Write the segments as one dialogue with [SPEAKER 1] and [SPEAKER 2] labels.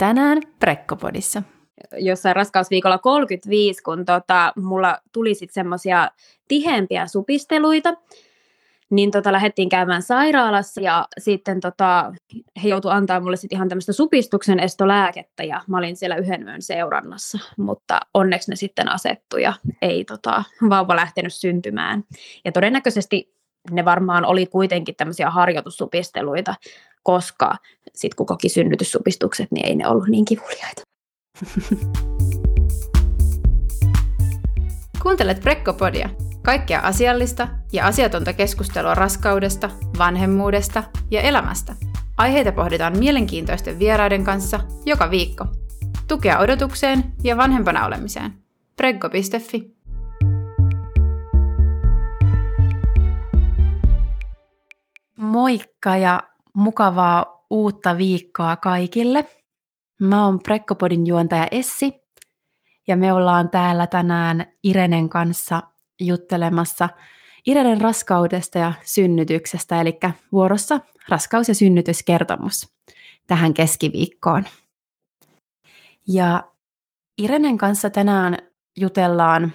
[SPEAKER 1] Tänään Prekkopodissa.
[SPEAKER 2] Jossain raskausviikolla 35, kun tota, mulla tuli sitten semmoisia tiheämpiä supisteluita, niin tota, lähdettiin käymään sairaalassa ja sitten tota, he joutuivat antaa mulle sitten ihan tämmöistä supistuksen estolääkettä ja mä olin siellä yhden yön seurannassa, mutta onneksi ne sitten asettu ja ei tota, vauva lähtenyt syntymään. Ja todennäköisesti ne varmaan oli kuitenkin tämmöisiä harjoitussupisteluita, koska sitten kun koki synnytyssupistukset, niin ei ne ollut niin kivuliaita.
[SPEAKER 1] Kuuntelet Prekkopodia, kaikkea asiallista ja asiatonta keskustelua raskaudesta, vanhemmuudesta ja elämästä. Aiheita pohditaan mielenkiintoisten vieraiden kanssa joka viikko. Tukea odotukseen ja vanhempana olemiseen. Preggo.fi Moikka ja mukavaa uutta viikkoa kaikille. Mä oon Prekkopodin juontaja Essi ja me ollaan täällä tänään Irenen kanssa juttelemassa Irenen raskaudesta ja synnytyksestä, eli vuorossa raskaus- ja synnytyskertomus tähän keskiviikkoon. Ja Irenen kanssa tänään jutellaan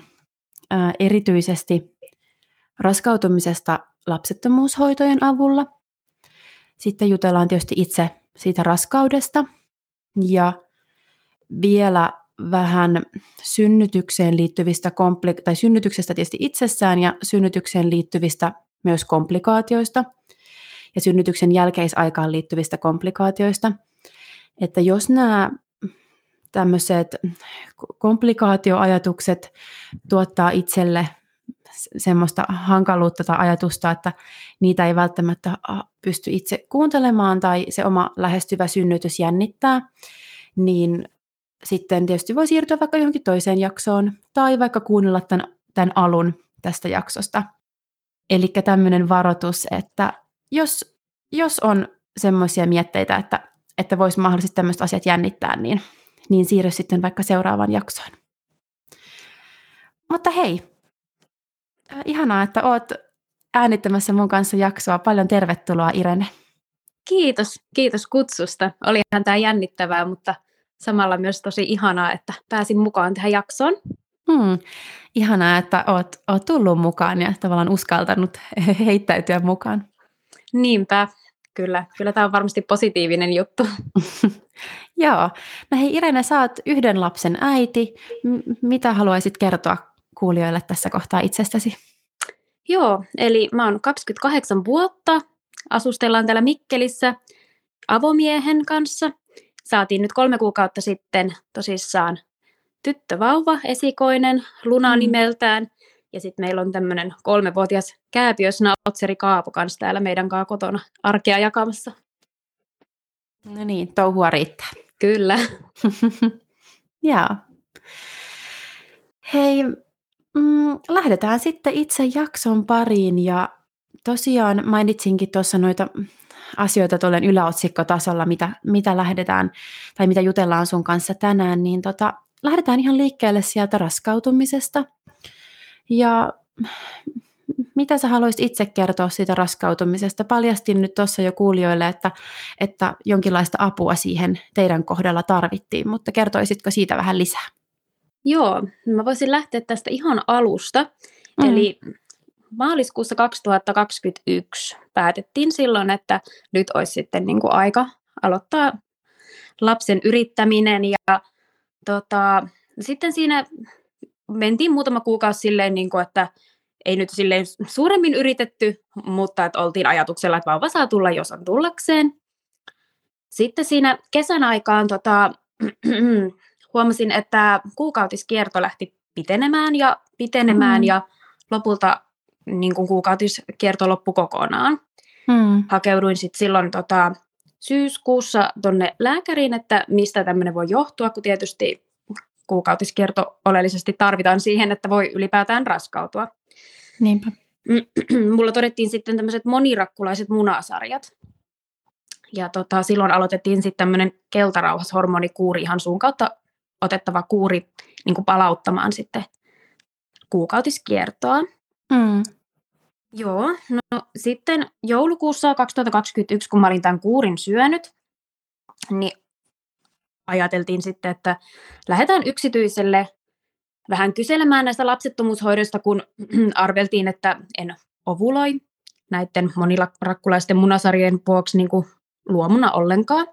[SPEAKER 1] ää, erityisesti raskautumisesta lapsettomuushoitojen avulla. Sitten jutellaan tietysti itse siitä raskaudesta ja vielä vähän synnytykseen liittyvistä kompli- tai synnytyksestä tietysti itsessään ja synnytykseen liittyvistä myös komplikaatioista ja synnytyksen jälkeisaikaan liittyvistä komplikaatioista. Että jos nämä tämmöiset komplikaatioajatukset tuottaa itselle semmoista hankaluutta tai ajatusta, että niitä ei välttämättä pysty itse kuuntelemaan tai se oma lähestyvä synnytys jännittää, niin sitten tietysti voi siirtyä vaikka johonkin toiseen jaksoon tai vaikka kuunnella tämän, tämän alun tästä jaksosta. Eli tämmöinen varoitus, että jos, jos on semmoisia mietteitä, että, että voisi mahdollisesti tämmöiset asiat jännittää, niin, niin siirry sitten vaikka seuraavaan jaksoon. Mutta hei, ihanaa, että oot äänittämässä mun kanssa jaksoa. Paljon tervetuloa Irene.
[SPEAKER 2] Kiitos, kiitos kutsusta. Olihan tämä jännittävää, mutta samalla myös tosi ihanaa, että pääsin mukaan tähän jaksoon.
[SPEAKER 1] Hmm. Ihanaa, että oot, oot tullut mukaan ja tavallaan uskaltanut heittäytyä mukaan.
[SPEAKER 2] Niinpä, kyllä. Kyllä tämä on varmasti positiivinen juttu.
[SPEAKER 1] Joo. No hei Irene, sä oot yhden lapsen äiti. M- mitä haluaisit kertoa kuulijoille tässä kohtaa itsestäsi?
[SPEAKER 2] Joo, eli mä oon 28 vuotta, asustellaan täällä Mikkelissä avomiehen kanssa – saatiin nyt kolme kuukautta sitten tosissaan tyttövauva, esikoinen, Luna mm. nimeltään. Ja sitten meillä on tämmöinen kolmevuotias kääpiösnautseri Kaapo kanssa täällä meidän kanssa kotona arkea jakamassa.
[SPEAKER 1] No niin, touhua riittää.
[SPEAKER 2] Kyllä.
[SPEAKER 1] Joo. Hei, mm, lähdetään sitten itse jakson pariin ja tosiaan mainitsinkin tuossa noita asioita tuolla yläotsikkotasolla, mitä, mitä lähdetään tai mitä jutellaan sun kanssa tänään, niin tota, lähdetään ihan liikkeelle sieltä raskautumisesta. Ja mitä sä haluaisit itse kertoa siitä raskautumisesta? Paljastin nyt tuossa jo kuulijoille, että, että jonkinlaista apua siihen teidän kohdalla tarvittiin, mutta kertoisitko siitä vähän lisää?
[SPEAKER 2] Joo, mä voisin lähteä tästä ihan alusta. Mm. Eli maaliskuussa 2021 päätettiin silloin, että nyt olisi sitten niin kuin aika aloittaa lapsen yrittäminen ja tota, sitten siinä mentiin muutama kuukausi silleen, niin kuin, että ei nyt silleen suuremmin yritetty, mutta että oltiin ajatuksella, että vauva saa tulla, jos on tullakseen. Sitten siinä kesän aikaan tota, huomasin, että kuukautiskierto lähti pitenemään ja pitenemään mm. ja lopulta niin kuin kuukautiskierto loppu kokonaan. Hmm. Hakeuduin sitten silloin tota, syyskuussa tuonne lääkäriin, että mistä tämmöinen voi johtua, kun tietysti kuukautiskierto oleellisesti tarvitaan siihen, että voi ylipäätään raskautua.
[SPEAKER 1] Niinpä.
[SPEAKER 2] Mulla todettiin sitten tämmöiset monirakkulaiset munasarjat. Ja tota, silloin aloitettiin sitten tämmöinen keltarauhashormonikuuri, ihan suun kautta otettava kuuri niin kuin palauttamaan sitten kuukautiskiertoa. Mm. Joo, no sitten joulukuussa 2021, kun mä olin tämän kuurin syönyt, niin ajateltiin sitten, että lähdetään yksityiselle vähän kyselemään näistä lapsettomuushoidoista, kun arveltiin, että en ovuloi näiden monirakkulaisten munasarjojen vuoksi niin kuin luomuna ollenkaan.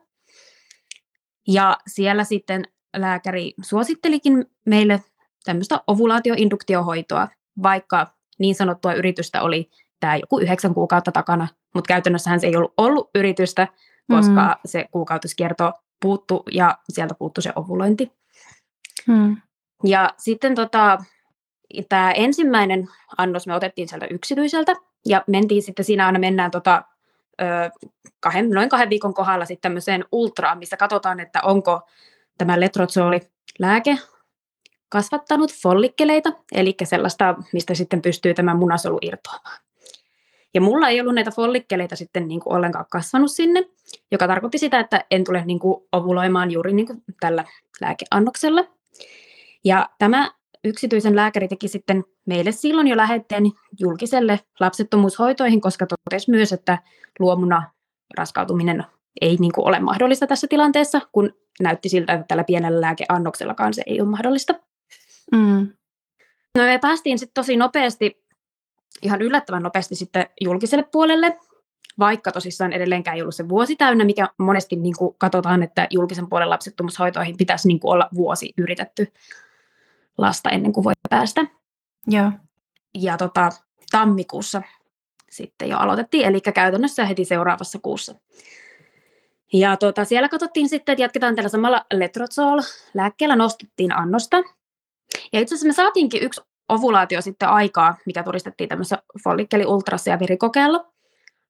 [SPEAKER 2] Ja siellä sitten lääkäri suosittelikin meille tämmöistä ovulaatioinduktiohoitoa, vaikka niin sanottua yritystä oli tämä joku yhdeksän kuukautta takana, mutta käytännössähän se ei ollut ollut yritystä, koska mm. se kuukautiskierto puuttu ja sieltä puuttu se ovulointi. Mm. Ja sitten tota, tämä ensimmäinen annos me otettiin sieltä yksityiseltä ja mentiin sitten, siinä aina mennään tota, ö, kahden, noin kahden viikon kohdalla sitten tämmöiseen ultraan, missä katsotaan, että onko tämä letrozoli lääke kasvattanut follikkeleita, eli sellaista, mistä sitten pystyy tämä munasolu irtoamaan. Ja mulla ei ollut näitä follikkeleita sitten niin kuin ollenkaan kasvanut sinne, joka tarkoitti sitä, että en tule niin kuin ovuloimaan juuri niin kuin tällä lääkeannoksella. Ja tämä yksityisen lääkäri teki sitten meille silloin jo lähetteen julkiselle lapsettomuushoitoihin, koska totesi myös, että luomuna raskautuminen ei niin kuin ole mahdollista tässä tilanteessa, kun näytti siltä, että tällä pienellä lääkeannoksellakaan se ei ole mahdollista. Mm. No me päästiin sitten tosi nopeasti, ihan yllättävän nopeasti sitten julkiselle puolelle, vaikka tosissaan edelleenkään ei ollut se vuosi täynnä, mikä monesti niin kuin katsotaan, että julkisen puolen lapsettomuushoitoihin pitäisi niin kuin olla vuosi yritetty lasta ennen kuin voi päästä.
[SPEAKER 1] Joo.
[SPEAKER 2] Ja tota, tammikuussa sitten jo aloitettiin, eli käytännössä heti seuraavassa kuussa. Ja tota, siellä katsottiin sitten, että jatketaan tällä samalla letrozol-lääkkeellä, nostettiin annosta. Ja itse asiassa me saatiinkin yksi ovulaatio sitten aikaa, mikä turistettiin tämmöisessä follikkeli-ultrassa ja verikokeella,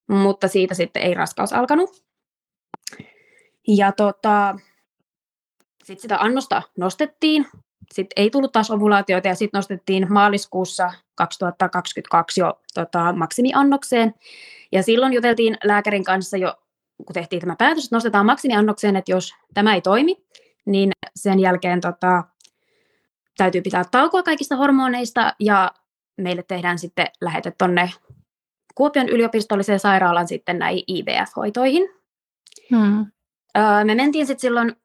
[SPEAKER 2] mutta siitä sitten ei raskaus alkanut. Ja tota, sitten sitä annosta nostettiin, sitten ei tullut taas ovulaatioita ja sitten nostettiin maaliskuussa 2022 jo tota, maksimiannokseen. Ja silloin juteltiin lääkärin kanssa jo, kun tehtiin tämä päätös, että nostetaan maksimiannokseen, että jos tämä ei toimi, niin sen jälkeen tota, täytyy pitää taukoa kaikista hormoneista ja meille tehdään sitten lähete tuonne Kuopion yliopistolliseen sairaalaan sitten näihin IVF-hoitoihin. Hmm. Öö, me mentiin sitten silloin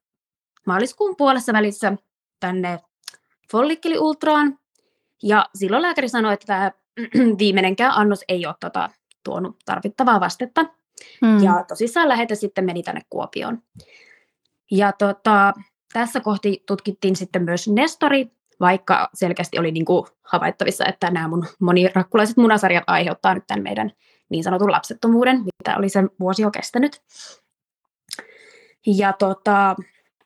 [SPEAKER 2] maaliskuun puolessa välissä tänne follikkeli ultraan. Ja silloin lääkäri sanoi, että tämä viimeinenkään annos ei ole tota, tuonut tarvittavaa vastetta. Hmm. Ja tosissaan lähetä sitten meni tänne Kuopioon. Ja tota, tässä kohti tutkittiin sitten myös Nestori, vaikka selkeästi oli niin kuin havaittavissa, että nämä mun monirakkulaiset munasarjat aiheuttaa nyt tämän meidän niin sanotun lapsettomuuden, mitä oli sen vuosi jo kestänyt. Ja tota,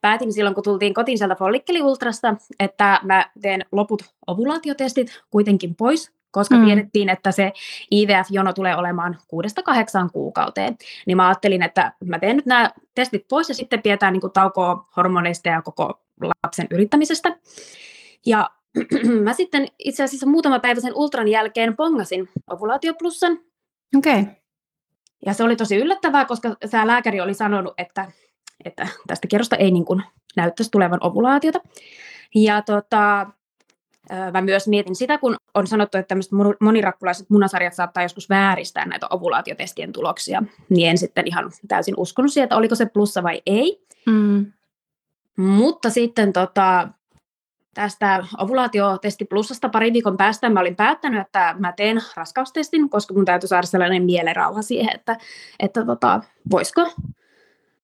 [SPEAKER 2] päätin silloin, kun tultiin kotiin sieltä follikkeliultrasta, että mä teen loput ovulaatiotestit kuitenkin pois, koska mm. tiedettiin, että se IVF-jono tulee olemaan kuudesta kahdeksaan kuukauteen. Niin mä ajattelin, että mä teen nyt nämä testit pois ja sitten pidetään niin kuin taukoa hormoneista ja koko lapsen yrittämisestä. Ja mä sitten itse asiassa muutama päivä sen ultran jälkeen pongasin ovulaatioplussan.
[SPEAKER 1] Okei. Okay.
[SPEAKER 2] Ja se oli tosi yllättävää, koska tämä lääkäri oli sanonut, että että tästä kierrosta ei niin kuin näyttäisi tulevan ovulaatiota. Ja tota, mä myös mietin sitä, kun on sanottu, että tämmöiset monirakkulaiset munasarjat saattaa joskus vääristää näitä ovulaatiotestien tuloksia, niin en sitten ihan täysin uskonut siihen, että oliko se plussa vai ei. Mm. Mutta sitten tota, tästä ovulaatiotesti plussasta pari viikon päästä mä olin päättänyt, että mä teen raskaustestin, koska mun täytyy saada sellainen mielenrauha siihen, että, että tota, voisiko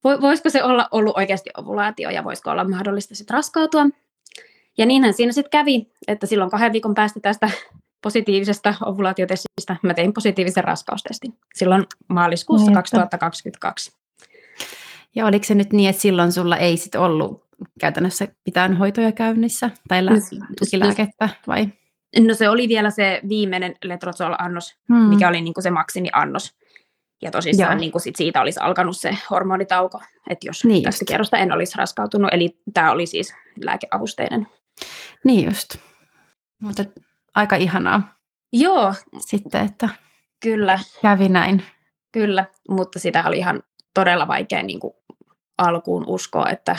[SPEAKER 2] voisiko se olla ollut oikeasti ovulaatio ja voisiko olla mahdollista sitten raskautua. Ja niinhän siinä sitten kävi, että silloin kahden viikon päästä tästä positiivisesta ovulaatiotestistä mä tein positiivisen raskaustestin silloin maaliskuussa no, 2022.
[SPEAKER 1] Ja oliko se nyt niin, että silloin sulla ei sit ollut käytännössä mitään hoitoja käynnissä tai lä- tukilääkettä vai?
[SPEAKER 2] No se oli vielä se viimeinen letrozol-annos, hmm. mikä oli niinku se maksimiannos. Ja tosissaan niin kuin sit siitä olisi alkanut se hormonitauko, että jos niin tästä kierrosta en olisi raskautunut. Eli tämä oli siis lääkeavusteinen.
[SPEAKER 1] Niin just. Mutta aika ihanaa.
[SPEAKER 2] Joo.
[SPEAKER 1] Sitten, että
[SPEAKER 2] Kyllä.
[SPEAKER 1] kävi näin.
[SPEAKER 2] Kyllä, mutta sitä oli ihan todella vaikea niin kuin alkuun uskoa, että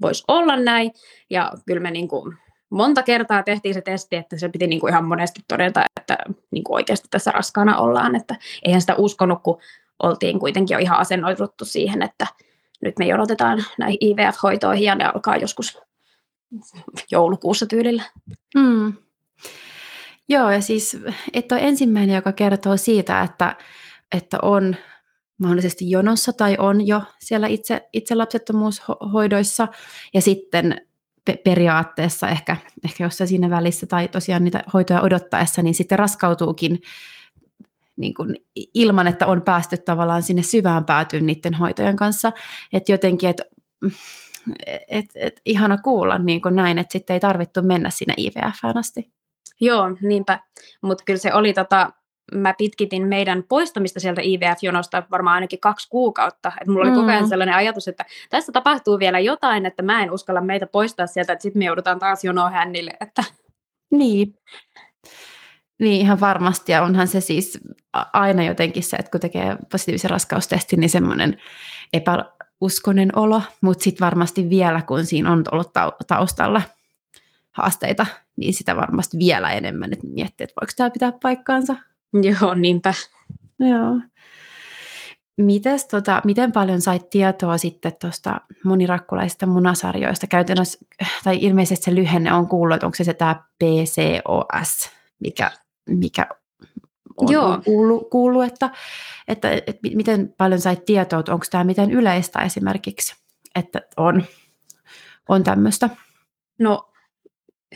[SPEAKER 2] voisi olla näin. Ja kyllä me niin kuin monta kertaa tehtiin se testi, että se piti niin kuin ihan monesti todeta, että niin kuin oikeasti tässä raskaana ollaan. Että eihän sitä uskonut, kun oltiin kuitenkin jo ihan asennoiduttu siihen, että nyt me jonotetaan näihin IVF-hoitoihin ja ne alkaa joskus joulukuussa tyylillä. Mm.
[SPEAKER 1] Joo, ja siis et ole ensimmäinen, joka kertoo siitä, että, että on mahdollisesti jonossa tai on jo siellä itse, itse lapsettomuushoidoissa ja sitten pe- periaatteessa ehkä, ehkä jossain siinä välissä tai tosiaan niitä hoitoja odottaessa, niin sitten raskautuukin niin kuin ilman, että on päästy tavallaan sinne syvään päätyyn niiden hoitojen kanssa. Että jotenkin, että et, et, ihana kuulla niin kuin näin, että sitten ei tarvittu mennä sinne IVFään asti.
[SPEAKER 2] Joo, niinpä. Mutta kyllä se oli tota, mä pitkitin meidän poistamista sieltä IVF-jonosta varmaan ainakin kaksi kuukautta. Et mulla oli mm. koko ajan mm. sellainen ajatus, että tässä tapahtuu vielä jotain, että mä en uskalla meitä poistaa sieltä, että sitten me joudutaan taas jonoon hännille. Että...
[SPEAKER 1] Niin. Niin, ihan varmasti. Ja onhan se siis aina jotenkin se, että kun tekee positiivisen raskaustestin, niin semmoinen epäuskonen olo, mutta sitten varmasti vielä, kun siinä on ollut taustalla haasteita, niin sitä varmasti vielä enemmän, että miettii, että voiko tämä pitää paikkaansa.
[SPEAKER 2] Joo, niinpä.
[SPEAKER 1] Joo. Mites, tota, miten paljon sait tietoa sitten tuosta monirakkulaisista munasarjoista? Käytännössä, tai ilmeisesti se lyhenne on kuullut, että onko se, se tämä PCOS, mikä, mikä on, Joo. on kuullut, kuullut että, että, että, miten paljon sait tietoa, että onko tämä miten yleistä esimerkiksi, että on, on tämmöistä?
[SPEAKER 2] No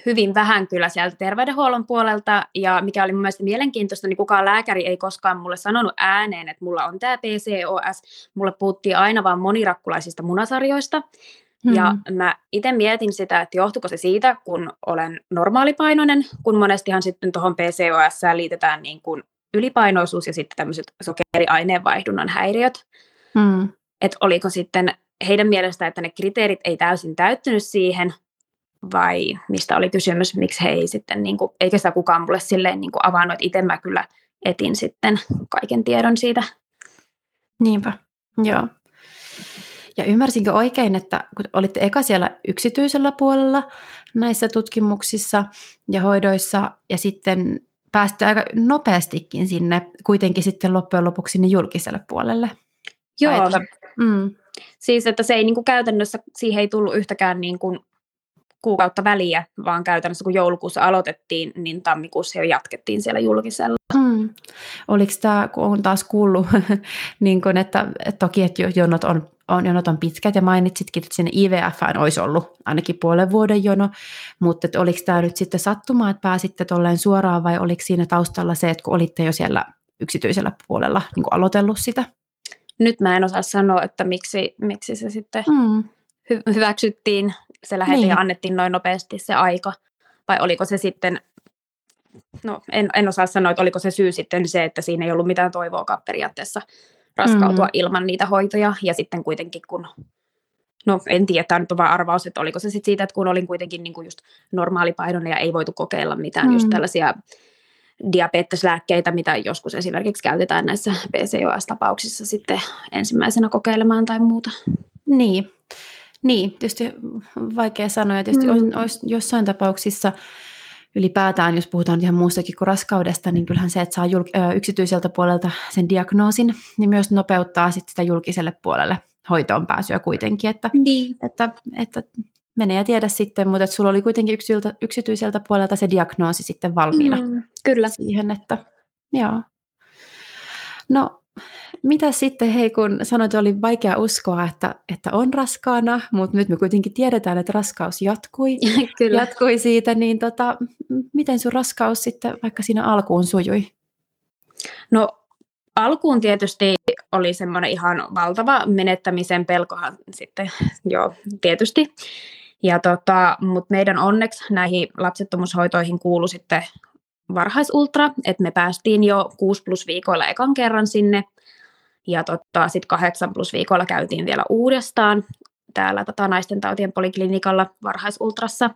[SPEAKER 2] hyvin vähän kyllä sieltä terveydenhuollon puolelta, ja mikä oli mun mielestä mielenkiintoista, niin kukaan lääkäri ei koskaan mulle sanonut ääneen, että mulla on tämä PCOS, mulle puhuttiin aina vaan monirakkulaisista munasarjoista, hmm. ja mä itse mietin sitä, että johtuiko se siitä, kun olen normaalipainoinen, kun monestihan sitten tuohon PCOS liitetään niin kuin ylipainoisuus ja sitten tämmöiset sokeriaineenvaihdunnan häiriöt, hmm. että oliko sitten heidän mielestä, että ne kriteerit ei täysin täyttynyt siihen, vai mistä oli kysymys, miksi he ei sitten, niin kuin, eikä sitä kukaan mulle silleen niin kuin avannut, että itse mä kyllä etin sitten kaiken tiedon siitä.
[SPEAKER 1] Niinpä, joo. Ja ymmärsinkö oikein, että kun olitte eka siellä yksityisellä puolella näissä tutkimuksissa ja hoidoissa, ja sitten pääsitte aika nopeastikin sinne kuitenkin sitten loppujen lopuksi sinne julkiselle puolelle?
[SPEAKER 2] Joo, että, mm. siis että se ei niin kuin käytännössä, siihen ei tullut yhtäkään niin kuin kuukautta väliä, vaan käytännössä kun joulukuussa aloitettiin, niin tammikuussa jo jatkettiin siellä julkisella. Hmm.
[SPEAKER 1] Oliko tämä, kun on taas kuullut, niin kun, että, että toki että jonot on, on, jonot on pitkät ja mainitsitkin, että sinne IVF olisi ollut ainakin puolen vuoden jono, mutta että oliko tämä nyt sitten sattumaa, että pääsitte tolleen suoraan vai oliko siinä taustalla se, että kun olitte jo siellä yksityisellä puolella niin aloitellut sitä?
[SPEAKER 2] Nyt mä en osaa sanoa, että miksi, miksi se sitten hmm. hy- hyväksyttiin se lähete niin. ja annettiin noin nopeasti se aika. Vai oliko se sitten, no en, en osaa sanoa, että oliko se syy sitten se, että siinä ei ollut mitään toivoakaan periaatteessa raskautua mm. ilman niitä hoitoja. Ja sitten kuitenkin kun, no en tiedä, tämä nyt on vaan arvaus, että oliko se sitten siitä, että kun olin kuitenkin niin kuin just normaalipainoinen ja ei voitu kokeilla mitään mm. just tällaisia diabeteslääkkeitä, mitä joskus esimerkiksi käytetään näissä PCOS-tapauksissa sitten ensimmäisenä kokeilemaan tai muuta.
[SPEAKER 1] Niin, niin, tietysti vaikea sanoa. Tietysti mm. olisi jossain tapauksissa ylipäätään, jos puhutaan ihan muustakin kuin raskaudesta, niin kyllähän se, että saa julk- yksityiseltä puolelta sen diagnoosin, niin myös nopeuttaa sitten sitä julkiselle puolelle hoitoon pääsyä kuitenkin. Että, niin. että, että menee ja tiedä sitten, mutta sulla oli kuitenkin yksityiseltä, yksityiseltä puolelta se diagnoosi sitten valmiina. Mm,
[SPEAKER 2] kyllä.
[SPEAKER 1] Siihen, että joo. No mitä sitten, hei, kun sanoit, että oli vaikea uskoa, että, että on raskaana, mutta nyt me kuitenkin tiedetään, että raskaus jatkui, Kyllä. jatkui siitä, niin tota, miten sun raskaus sitten vaikka siinä alkuun sujui?
[SPEAKER 2] No alkuun tietysti oli semmoinen ihan valtava menettämisen pelkohan sitten, joo, tietysti. Ja tota, mutta meidän onneksi näihin lapsettomuushoitoihin kuului sitten varhaisultra, että me päästiin jo 6 plus viikoilla ekan kerran sinne, ja tota, sitten 8 plus viikoilla käytiin vielä uudestaan täällä tota, naisten tautien poliklinikalla varhaisultrassa.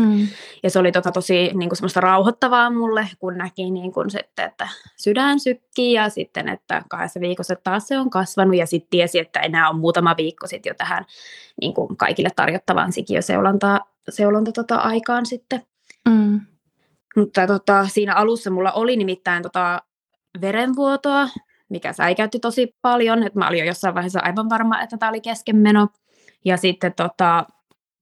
[SPEAKER 2] Mm. Ja se oli tota, tosi niin kuin semmoista rauhoittavaa mulle, kun näki niin kuin sitten, että sydän sykkii ja sitten, että kahdessa viikossa taas se on kasvanut ja sitten tiesi, että enää on muutama viikko sitten jo tähän niin kuin kaikille tarjottavaan sikiöseulonta seulonta, tota, aikaan sitten. Mm. Mutta tota, siinä alussa mulla oli nimittäin tota verenvuotoa mikä säikäytti tosi paljon. Et mä olin jo jossain vaiheessa aivan varma, että tämä oli keskenmeno. Ja sitten tota,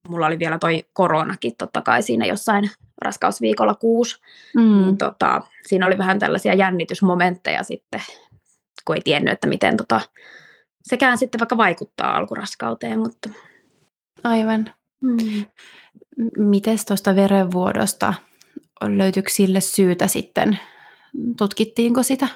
[SPEAKER 2] mulla oli vielä toi koronakin totta kai siinä jossain raskausviikolla kuusi. Mm. Niin tota, siinä oli vähän tällaisia jännitysmomentteja sitten, kun ei tiennyt, että miten tota, sekään sitten vaikka vaikuttaa alkuraskauteen. Mutta...
[SPEAKER 1] Aivan. Mm. Miten tuosta verenvuodosta, löytyykö sille syytä sitten? Tutkittiinko sitä?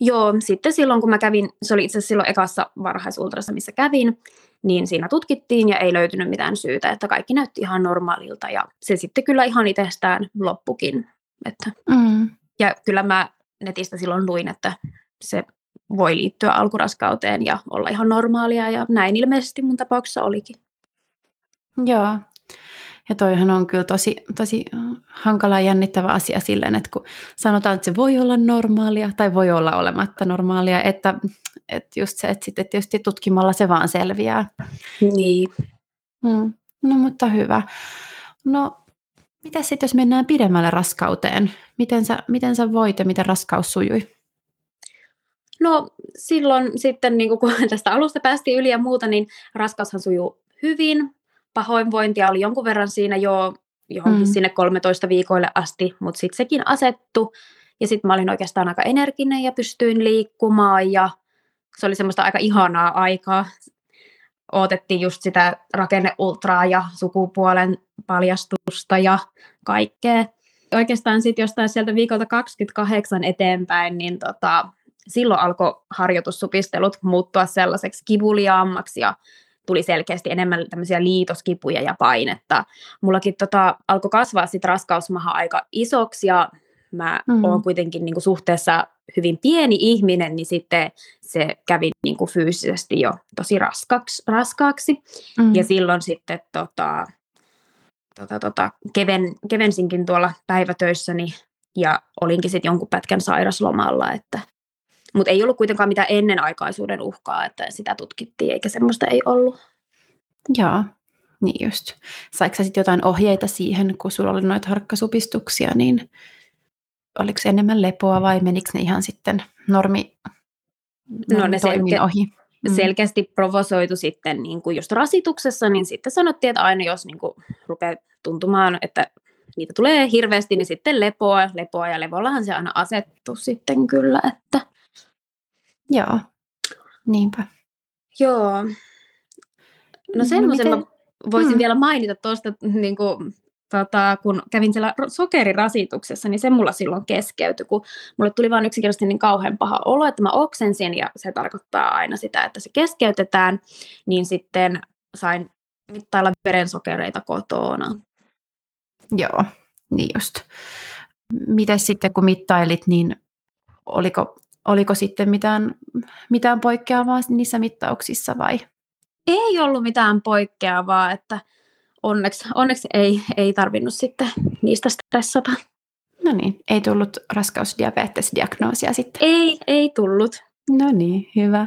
[SPEAKER 2] Joo, sitten silloin kun mä kävin, se oli itse asiassa silloin ekassa varhaisultrassa, missä kävin, niin siinä tutkittiin ja ei löytynyt mitään syytä, että kaikki näytti ihan normaalilta ja se sitten kyllä ihan itsestään loppukin. Että. Mm. Ja kyllä mä netistä silloin luin, että se voi liittyä alkuraskauteen ja olla ihan normaalia ja näin ilmeisesti mun tapauksessa olikin.
[SPEAKER 1] Joo, ja toihan on kyllä tosi, tosi hankala ja jännittävä asia silleen, että kun sanotaan, että se voi olla normaalia tai voi olla olematta normaalia, että, että just se, että sitten tietysti tutkimalla se vaan selviää.
[SPEAKER 2] Niin.
[SPEAKER 1] Mm. No mutta hyvä. No mitä sitten, jos mennään pidemmälle raskauteen? Miten sä, miten sä voit ja miten raskaus sujui?
[SPEAKER 2] No silloin sitten, niin kun tästä alusta päästiin yli ja muuta, niin raskaushan sujuu hyvin pahoinvointia oli jonkun verran siinä jo johonkin mm. sinne 13 viikoille asti, mutta sitten sekin asettu. Ja sitten mä olin oikeastaan aika energinen ja pystyin liikkumaan ja se oli semmoista aika ihanaa aikaa. Odotettiin just sitä rakenneultraa ja sukupuolen paljastusta ja kaikkea. Oikeastaan sitten jostain sieltä viikolta 28 eteenpäin, niin tota, silloin alkoi harjoitussupistelut muuttua sellaiseksi kivuliaammaksi ja tuli selkeästi enemmän tämmöisiä liitoskipuja ja painetta. Mullakin tota, alkoi kasvaa sitten raskausmaha aika isoksi ja mä mm. oon kuitenkin niin kuin suhteessa hyvin pieni ihminen, niin sitten se kävi niin kuin fyysisesti jo tosi raskaaksi. raskaaksi. Mm. Ja silloin sitten tota, tota, tota, keven, kevensinkin tuolla päivätöissäni ja olinkin sitten jonkun pätkän sairaslomalla, että mutta ei ollut kuitenkaan mitään ennenaikaisuuden uhkaa, että sitä tutkittiin, eikä semmoista ei ollut.
[SPEAKER 1] Joo, niin just. Saiko sitten jotain ohjeita siihen, kun sulla oli noita harkkasupistuksia, niin oliko se enemmän lepoa vai menikö ne ihan sitten normi,
[SPEAKER 2] no, ne selke- ohi? Mm. Selkeästi provosoitu sitten niin kuin just rasituksessa, niin sitten sanottiin, että aina jos niin kuin rupeaa tuntumaan, että niitä tulee hirveästi, niin sitten lepoa, lepoa ja levollahan se aina asettu sitten kyllä, että
[SPEAKER 1] Joo, niinpä.
[SPEAKER 2] Joo. No, no semmoisen miten... voisin hmm. vielä mainita tuosta, niin kuin, tota, kun kävin siellä sokerirasituksessa, niin se mulla silloin keskeytyi, kun mulle tuli vain yksinkertaisesti niin kauhean paha olo, että mä oksensin ja se tarkoittaa aina sitä, että se keskeytetään, niin sitten sain mittailla verensokereita kotona.
[SPEAKER 1] Joo, niin just. Miten sitten kun mittailit, niin oliko oliko sitten mitään, mitään poikkeavaa niissä mittauksissa vai?
[SPEAKER 2] Ei ollut mitään poikkeavaa, että onneksi, onneksi ei, ei tarvinnut sitten niistä stressata.
[SPEAKER 1] No niin, ei tullut raskausdiabetesdiagnoosia sitten?
[SPEAKER 2] Ei, ei tullut.
[SPEAKER 1] No niin, hyvä.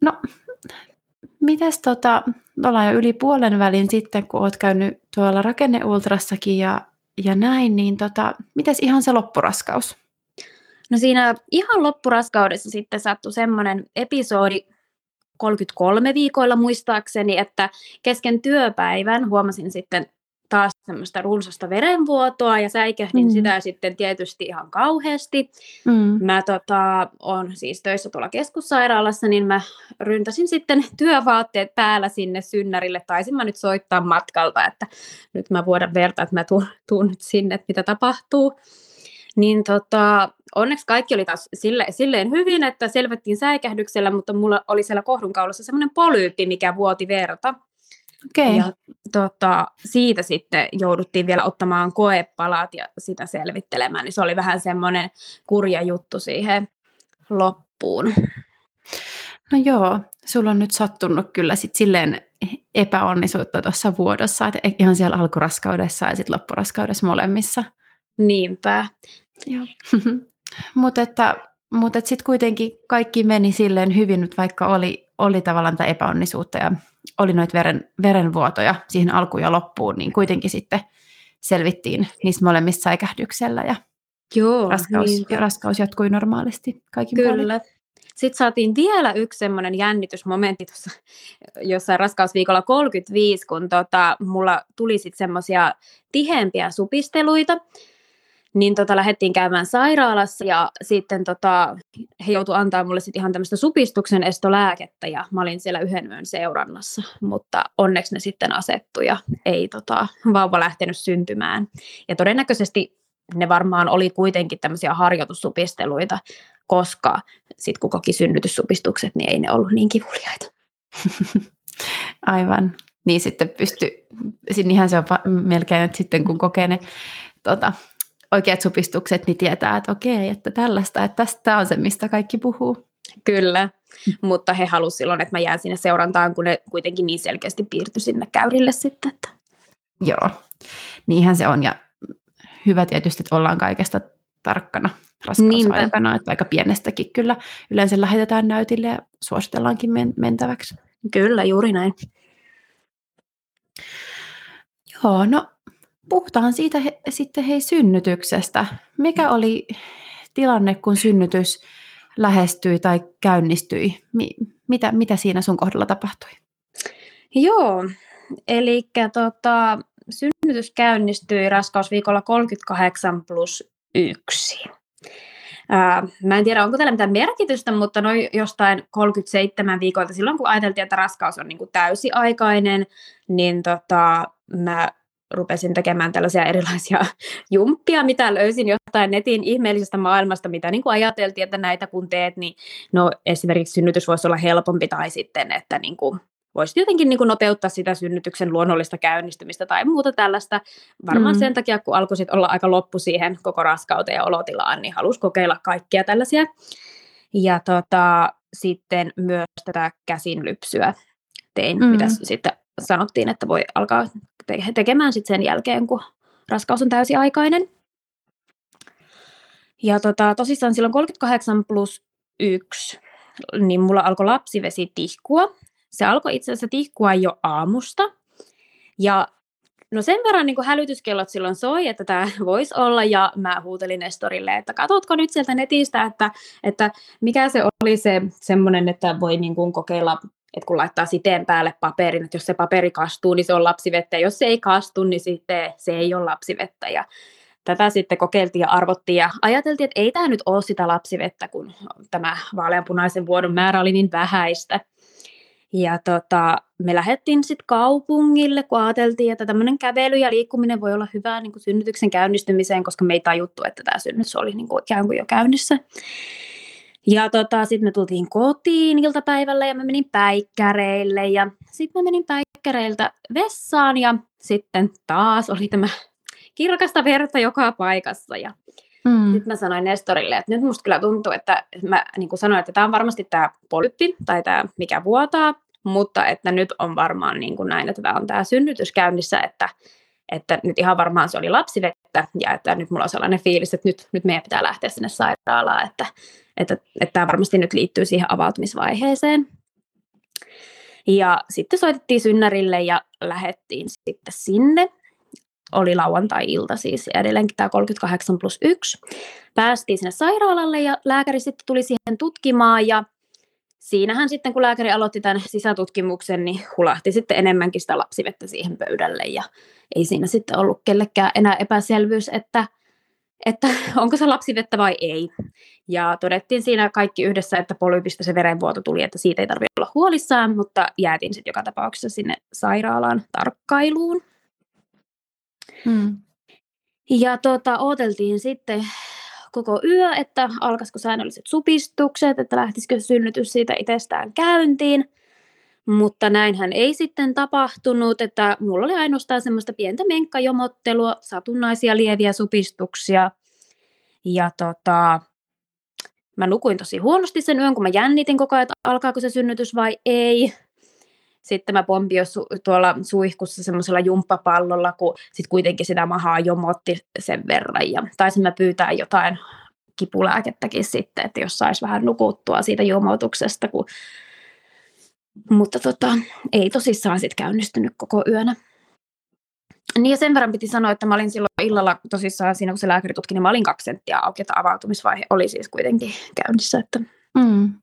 [SPEAKER 1] No, mites tota, ollaan jo yli puolen välin sitten, kun oot käynyt tuolla rakenneultrassakin ja, ja näin, niin tota, mites ihan se loppuraskaus?
[SPEAKER 2] No siinä ihan loppuraskaudessa sitten sattui semmoinen episodi 33 viikoilla muistaakseni, että kesken työpäivän huomasin sitten taas semmoista runsasta verenvuotoa ja säikähdin mm. sitä sitten tietysti ihan kauheasti. Mm. Mä tota, on siis töissä tuolla keskussairaalassa, niin mä ryntäsin sitten työvaatteet päällä sinne synnärille. Taisin mä nyt soittaa matkalta, että nyt mä vuodan verta, että mä tuun, tuun nyt sinne, että mitä tapahtuu. Niin tota, onneksi kaikki oli taas sille, silleen hyvin, että selvettiin säikähdyksellä, mutta mulla oli siellä kohdunkaulassa semmoinen polyyppi, mikä vuoti verta.
[SPEAKER 1] Okay.
[SPEAKER 2] Ja tota, siitä sitten jouduttiin vielä ottamaan koepalat ja sitä selvittelemään, niin se oli vähän semmoinen kurja juttu siihen loppuun.
[SPEAKER 1] No joo, sulla on nyt sattunut kyllä sit silleen epäonnisuutta tuossa vuodossa, että ihan siellä alkuraskaudessa ja sitten loppuraskaudessa molemmissa.
[SPEAKER 2] Niinpä.
[SPEAKER 1] mutta että, mutta että sitten kuitenkin kaikki meni silleen hyvin, vaikka oli, oli tavallaan tätä epäonnisuutta ja oli noita veren, verenvuotoja siihen alkuun ja loppuun, niin kuitenkin sitten selvittiin niistä molemmista säikähdyksellä ja Joo, raskaus, niin. raskaus jatkui normaalisti kaikin Kyllä. Puolin.
[SPEAKER 2] Sitten saatiin vielä yksi semmoinen jännitysmomentti tuossa jossain raskausviikolla 35, kun tota, mulla tuli sitten semmoisia tiheämpiä supisteluita, niin tota, lähdettiin käymään sairaalassa ja sitten tota, he joutuivat antaa mulle sitten ihan tämmöistä supistuksen estolääkettä ja mä olin siellä yhden yön seurannassa, mutta onneksi ne sitten asettu ja ei tota, vauva lähtenyt syntymään. Ja todennäköisesti ne varmaan oli kuitenkin tämmöisiä harjoitussupisteluita, koska sitten kun koki synnytyssupistukset, niin ei ne ollut niin kivuliaita.
[SPEAKER 1] Aivan. Niin sitten pysty, niinhän se on melkein, että sitten kun kokee ne tota, oikeat supistukset, niin tietää, että okei, että tällaista, että tästä on se, mistä kaikki puhuu.
[SPEAKER 2] Kyllä, mutta he halusivat silloin, että mä jään sinne seurantaan, kun ne kuitenkin niin selkeästi piirtyi sinne käyrille sitten. Että.
[SPEAKER 1] Joo, niinhän se on ja hyvä tietysti, että ollaan kaikesta tarkkana raskausaikana, että aika pienestäkin kyllä yleensä lähetetään näytille ja suositellaankin men- mentäväksi.
[SPEAKER 2] Kyllä, juuri näin.
[SPEAKER 1] Joo, no puhutaan siitä he, sitten hei synnytyksestä. Mikä oli tilanne, kun synnytys lähestyi tai käynnistyi? Mi- mitä, mitä siinä sun kohdalla tapahtui?
[SPEAKER 2] Joo, eli tota, synnytys käynnistyi raskausviikolla 38 plus 1. Ää, mä en tiedä, onko tällä mitään merkitystä, mutta noin jostain 37 viikolta, silloin kun ajateltiin, että raskaus on niin kuin täysiaikainen, niin tota, mä rupesin tekemään tällaisia erilaisia jumppia, mitä löysin jostain netin ihmeellisestä maailmasta, mitä niin kuin ajateltiin, että näitä kun teet, niin no esimerkiksi synnytys voisi olla helpompi tai sitten, että niin kuin voisi jotenkin niin kuin nopeuttaa sitä synnytyksen luonnollista käynnistymistä tai muuta tällaista. Varmaan mm. sen takia, kun alkoi olla aika loppu siihen koko raskauteen ja olotilaan, niin halusi kokeilla kaikkia tällaisia. Ja tota, sitten myös tätä käsinlypsyä tein, mm. mitä sitten sanottiin, että voi alkaa te- tekemään sitten sen jälkeen, kun raskaus on täysiaikainen. Ja tota, tosissaan silloin 38 plus 1, niin mulla alkoi lapsivesi tihkua. Se alkoi itse asiassa tihkua jo aamusta. Ja no sen verran niin hälytyskellot silloin soi, että tämä voisi olla, ja mä huutelin Nestorille, että katsotko nyt sieltä netistä, että, että mikä se oli se semmoinen, että voi niin kuin kokeilla että kun laittaa siteen päälle paperin, että jos se paperi kastuu, niin se on lapsivettä, ja jos se ei kastu, niin sitten se ei ole lapsivettä. Ja tätä sitten kokeiltiin ja arvottiin ja ajateltiin, että ei tämä nyt ole sitä lapsivettä, kun tämä vaaleanpunaisen vuodon määrä oli niin vähäistä. Ja tota, me lähdettiin sitten kaupungille, kun ajateltiin, että tämmöinen kävely ja liikkuminen voi olla hyvää niin synnytyksen käynnistymiseen, koska me ei tajuttu, että tämä synnytys oli niin kuin ikään kuin jo käynnissä. Ja tota, sitten me tultiin kotiin iltapäivällä ja mä menin päikkäreille ja sitten mä menin päikkäreiltä vessaan ja sitten taas oli tämä kirkasta verta joka paikassa ja mm. sitten mä sanoin Nestorille, että nyt musta kyllä tuntuu, että mä niin kuin sanoin, että tämä on varmasti tämä polyppi tai tämä mikä vuotaa, mutta että nyt on varmaan niin kuin näin, että tämä on tämä synnytys käynnissä, että, että nyt ihan varmaan se oli lapsivettä ja että nyt mulla on sellainen fiilis, että nyt, nyt meidän pitää lähteä sinne sairaalaan, että, että, että tämä varmasti nyt liittyy siihen avautumisvaiheeseen. Ja sitten soitettiin synnärille ja lähettiin sitten sinne. Oli lauantai-ilta siis edelleenkin tämä 38 plus 1. Päästiin sinne sairaalalle ja lääkäri sitten tuli siihen tutkimaan ja siinähän sitten kun lääkäri aloitti tämän sisätutkimuksen, niin hulahti sitten enemmänkin sitä lapsivettä siihen pöydälle ja ei siinä sitten ollut kellekään enää epäselvyys, että että onko se lapsivettä vai ei. Ja todettiin siinä kaikki yhdessä, että polypista se verenvuoto tuli, että siitä ei tarvitse olla huolissaan, mutta jäätiin sitten joka tapauksessa sinne sairaalaan tarkkailuun. Hmm. Ja tota, odoteltiin sitten koko yö, että alkaisiko säännölliset supistukset, että lähtisikö synnytys siitä itsestään käyntiin. Mutta näinhän ei sitten tapahtunut, että mulla oli ainoastaan semmoista pientä menkkajomottelua, satunnaisia lieviä supistuksia. Ja tota, mä nukuin tosi huonosti sen yön, kun mä jännitin koko ajan, että alkaako se synnytys vai ei. Sitten mä pompin su- tuolla suihkussa semmoisella jumppapallolla, kun sitten kuitenkin sitä mahaa jomotti sen verran. Ja taisin mä pyytää jotain kipulääkettäkin sitten, että jos saisi vähän nukuttua siitä jomotuksesta, kun mutta tota, ei tosissaan sitten käynnistynyt koko yönä. Niin ja sen verran piti sanoa, että mä olin silloin illalla tosissaan siinä, kun se lääkäri tutki, niin mä olin kaksi senttiä auki, että avautumisvaihe oli siis kuitenkin käynnissä. Että... Mm.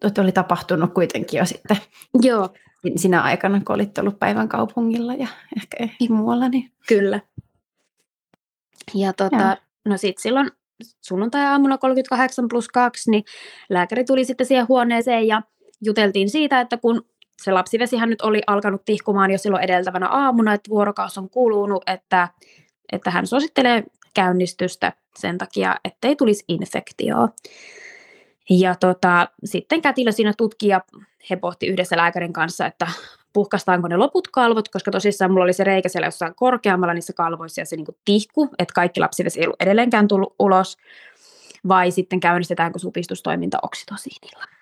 [SPEAKER 1] Tuo oli tapahtunut kuitenkin jo sitten.
[SPEAKER 2] Joo.
[SPEAKER 1] Sinä aikana, kun olit ollut päivän kaupungilla ja ehkä muualla. Niin...
[SPEAKER 2] Kyllä. Ja tota, no sitten silloin sunnuntai-aamuna 38 plus 2, niin lääkäri tuli sitten siihen huoneeseen ja juteltiin siitä, että kun se lapsivesihän nyt oli alkanut tihkumaan jo silloin edeltävänä aamuna, että vuorokaus on kulunut, että, että hän suosittelee käynnistystä sen takia, ettei tulisi infektioa. Ja tota, sitten kätilö siinä tutkija, he pohti yhdessä lääkärin kanssa, että puhkastaanko ne loput kalvot, koska tosissaan mulla oli se reikä siellä jossain korkeammalla niissä kalvoissa ja se niin tihku, että kaikki lapsivesi ei ollut edelleenkään tullut ulos, vai sitten käynnistetäänkö supistustoiminta oksitosiinilla.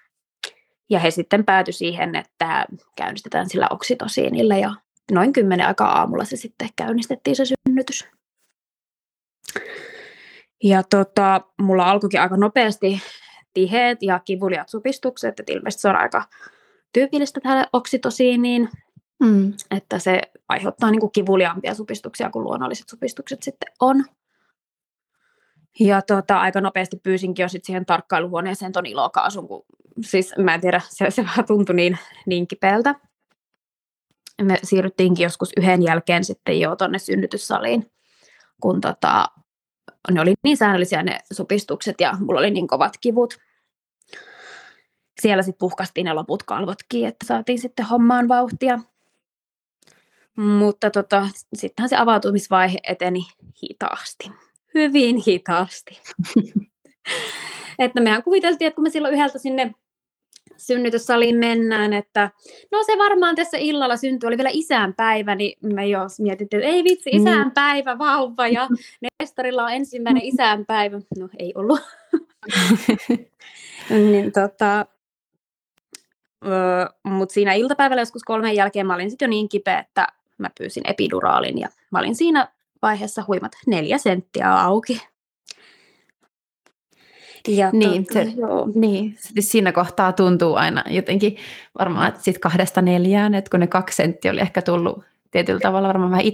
[SPEAKER 2] Ja he sitten päätyi siihen, että käynnistetään sillä oksitosiinilla ja noin kymmenen aikaa aamulla se sitten käynnistettiin se synnytys. Ja tota, mulla alkoikin aika nopeasti tiheet ja kivuliat supistukset, että ilmeisesti se on aika tyypillistä tälle oksitosiiniin, mm. että se aiheuttaa niin kuin kivuliaampia supistuksia kuin luonnolliset supistukset sitten on. Ja tota, aika nopeasti pyysinkin jo sit siihen tarkkailuhuoneeseen ton ilokaasun, kun siis mä en tiedä, se, se vähän tuntui niin, niin kipeältä. Me siirryttiinkin joskus yhden jälkeen sitten jo tonne synnytyssaliin, kun tota, ne oli niin säännöllisiä ne supistukset ja mulla oli niin kovat kivut. Siellä sitten puhkastiin ne loput kalvotkin, että saatiin sitten hommaan vauhtia. Mutta tota, sittenhän se avautumisvaihe eteni hitaasti. Hyvin hitaasti. että mehän kuviteltiin, että kun me silloin yhdeltä sinne synnytyssaliin mennään, että no se varmaan tässä illalla syntyi, oli vielä isänpäivä, niin me jo mietittiin, että ei vitsi, niin. isänpäivä, vauva ja Nestorilla on ensimmäinen isänpäivä. No ei ollut. niin tota, mutta siinä iltapäivällä joskus kolmen jälkeen mä olin sitten jo niin kipeä, että mä pyysin epiduraalin ja mä olin siinä vaiheessa huimat neljä senttiä auki.
[SPEAKER 1] Ja niin, se, joo. niin, siinä kohtaa tuntuu aina jotenkin varmaan, sitten kahdesta neljään, että kun ne kaksi senttiä oli ehkä tullut tietyllä tavalla varmaan vähän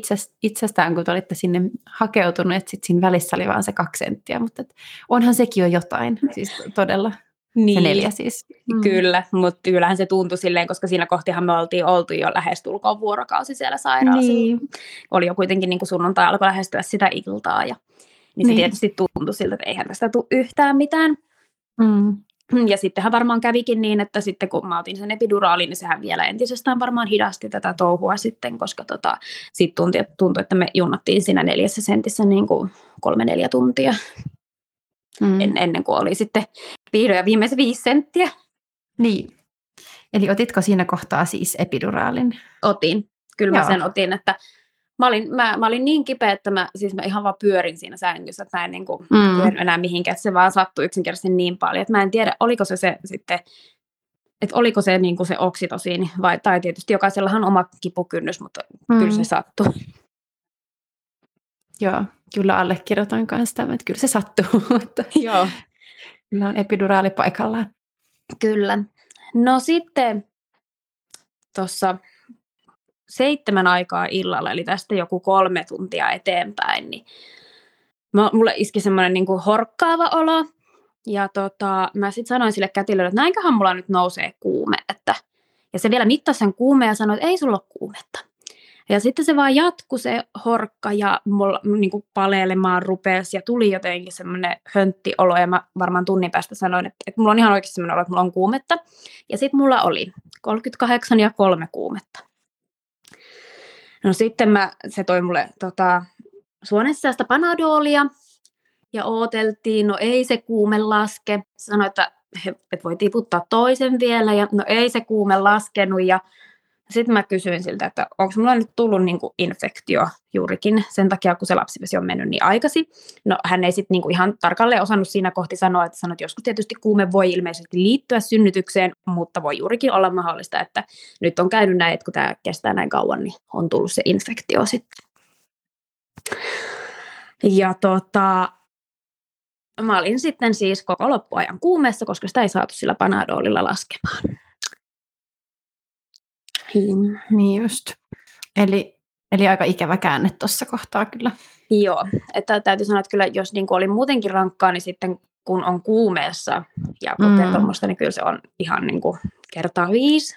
[SPEAKER 1] itsestään, kun te olitte sinne hakeutunut, että sitten siinä välissä oli vain se kaksi senttiä, mutta onhan sekin jo jotain, siis todella. Niin. Se neljä siis.
[SPEAKER 2] Mm. Kyllä, mutta kyllähän se tuntui silleen, koska siinä kohtihan me oltiin oltu jo lähestulkoon vuorokausi siellä sairaalassa. Niin. Oli jo kuitenkin niin kuin sunnuntai alkoi lähestyä sitä iltaa ja niin, niin. se tietysti tuntui siltä, että eihän tästä tule yhtään mitään. Mm. Ja sittenhän varmaan kävikin niin, että sitten kun mä otin sen epiduraalin, niin sehän vielä entisestään varmaan hidasti tätä touhua sitten, koska tota, sitten tuntui, tuntui, että me junnattiin siinä neljässä sentissä niin kuin kolme-neljä tuntia mm. en, ennen kuin oli sitten vihdoin ja viimeisen viisi senttiä.
[SPEAKER 1] Niin. Eli otitko siinä kohtaa siis epiduraalin?
[SPEAKER 2] Otin. Kyllä Joo. mä sen otin, että mä olin, mä, mä olin niin kipeä, että mä, siis mä ihan vaan pyörin siinä sängyssä, että mä en niin kuin mm. enää mihinkään, että se vaan sattui yksinkertaisesti niin paljon, että mä en tiedä, oliko se se sitten, että oliko se niin kuin se oksitosiini, vai, tai tietysti jokaisellahan on oma kipukynnys, mutta mm. kyllä se sattui.
[SPEAKER 1] Joo, kyllä allekirjoitan kanssa tämän, että kyllä se sattuu, mutta
[SPEAKER 2] Joo.
[SPEAKER 1] kyllä on epiduraali paikallaan.
[SPEAKER 2] Kyllä. No sitten tuossa seitsemän aikaa illalla, eli tästä joku kolme tuntia eteenpäin, niin mulle iski semmoinen niin horkkaava olo. Ja tota, mä sitten sanoin sille kätilölle, että näinköhän mulla nyt nousee kuume. Että, ja se vielä mittasi sen kuumeen ja sanoi, että ei sulla ole kuumetta. Ja sitten se vaan jatkui se horkka ja mulla niin kuin paleilemaan rupesi ja tuli jotenkin semmoinen hönttiolo ja mä varmaan tunnin päästä sanoin, että, että mulla on ihan oikeasti semmoinen olo, että mulla on kuumetta. Ja sitten mulla oli 38 ja kolme kuumetta. No sitten mä, se toi mulle tota, suonessa panadolia ja ooteltiin, no ei se kuume laske. Sanoi, että, että voi tiputtaa toisen vielä ja no ei se kuume laskenut ja sitten mä kysyin siltä, että onko mulla nyt tullut niin kuin infektio juurikin sen takia, kun se lapsivesi on mennyt niin aikaisin. No hän ei sitten niin ihan tarkalleen osannut siinä kohti sanoa, että sanoi, että joskus tietysti kuume voi ilmeisesti liittyä synnytykseen, mutta voi juurikin olla mahdollista, että nyt on käynyt näin, että kun tämä kestää näin kauan, niin on tullut se infektio sitten. Ja tota, mä olin sitten siis koko loppuajan kuumeessa, koska sitä ei saatu sillä panadolilla laskemaan.
[SPEAKER 1] Niin, niin just. Eli Eli aika ikävä käänne tuossa kohtaa kyllä.
[SPEAKER 2] Joo, että täytyy sanoa, että kyllä jos niin oli muutenkin rankkaa, niin sitten kun on kuumeessa ja kokee mm. tuommoista, niin kyllä se on ihan niin kuin kertaa viisi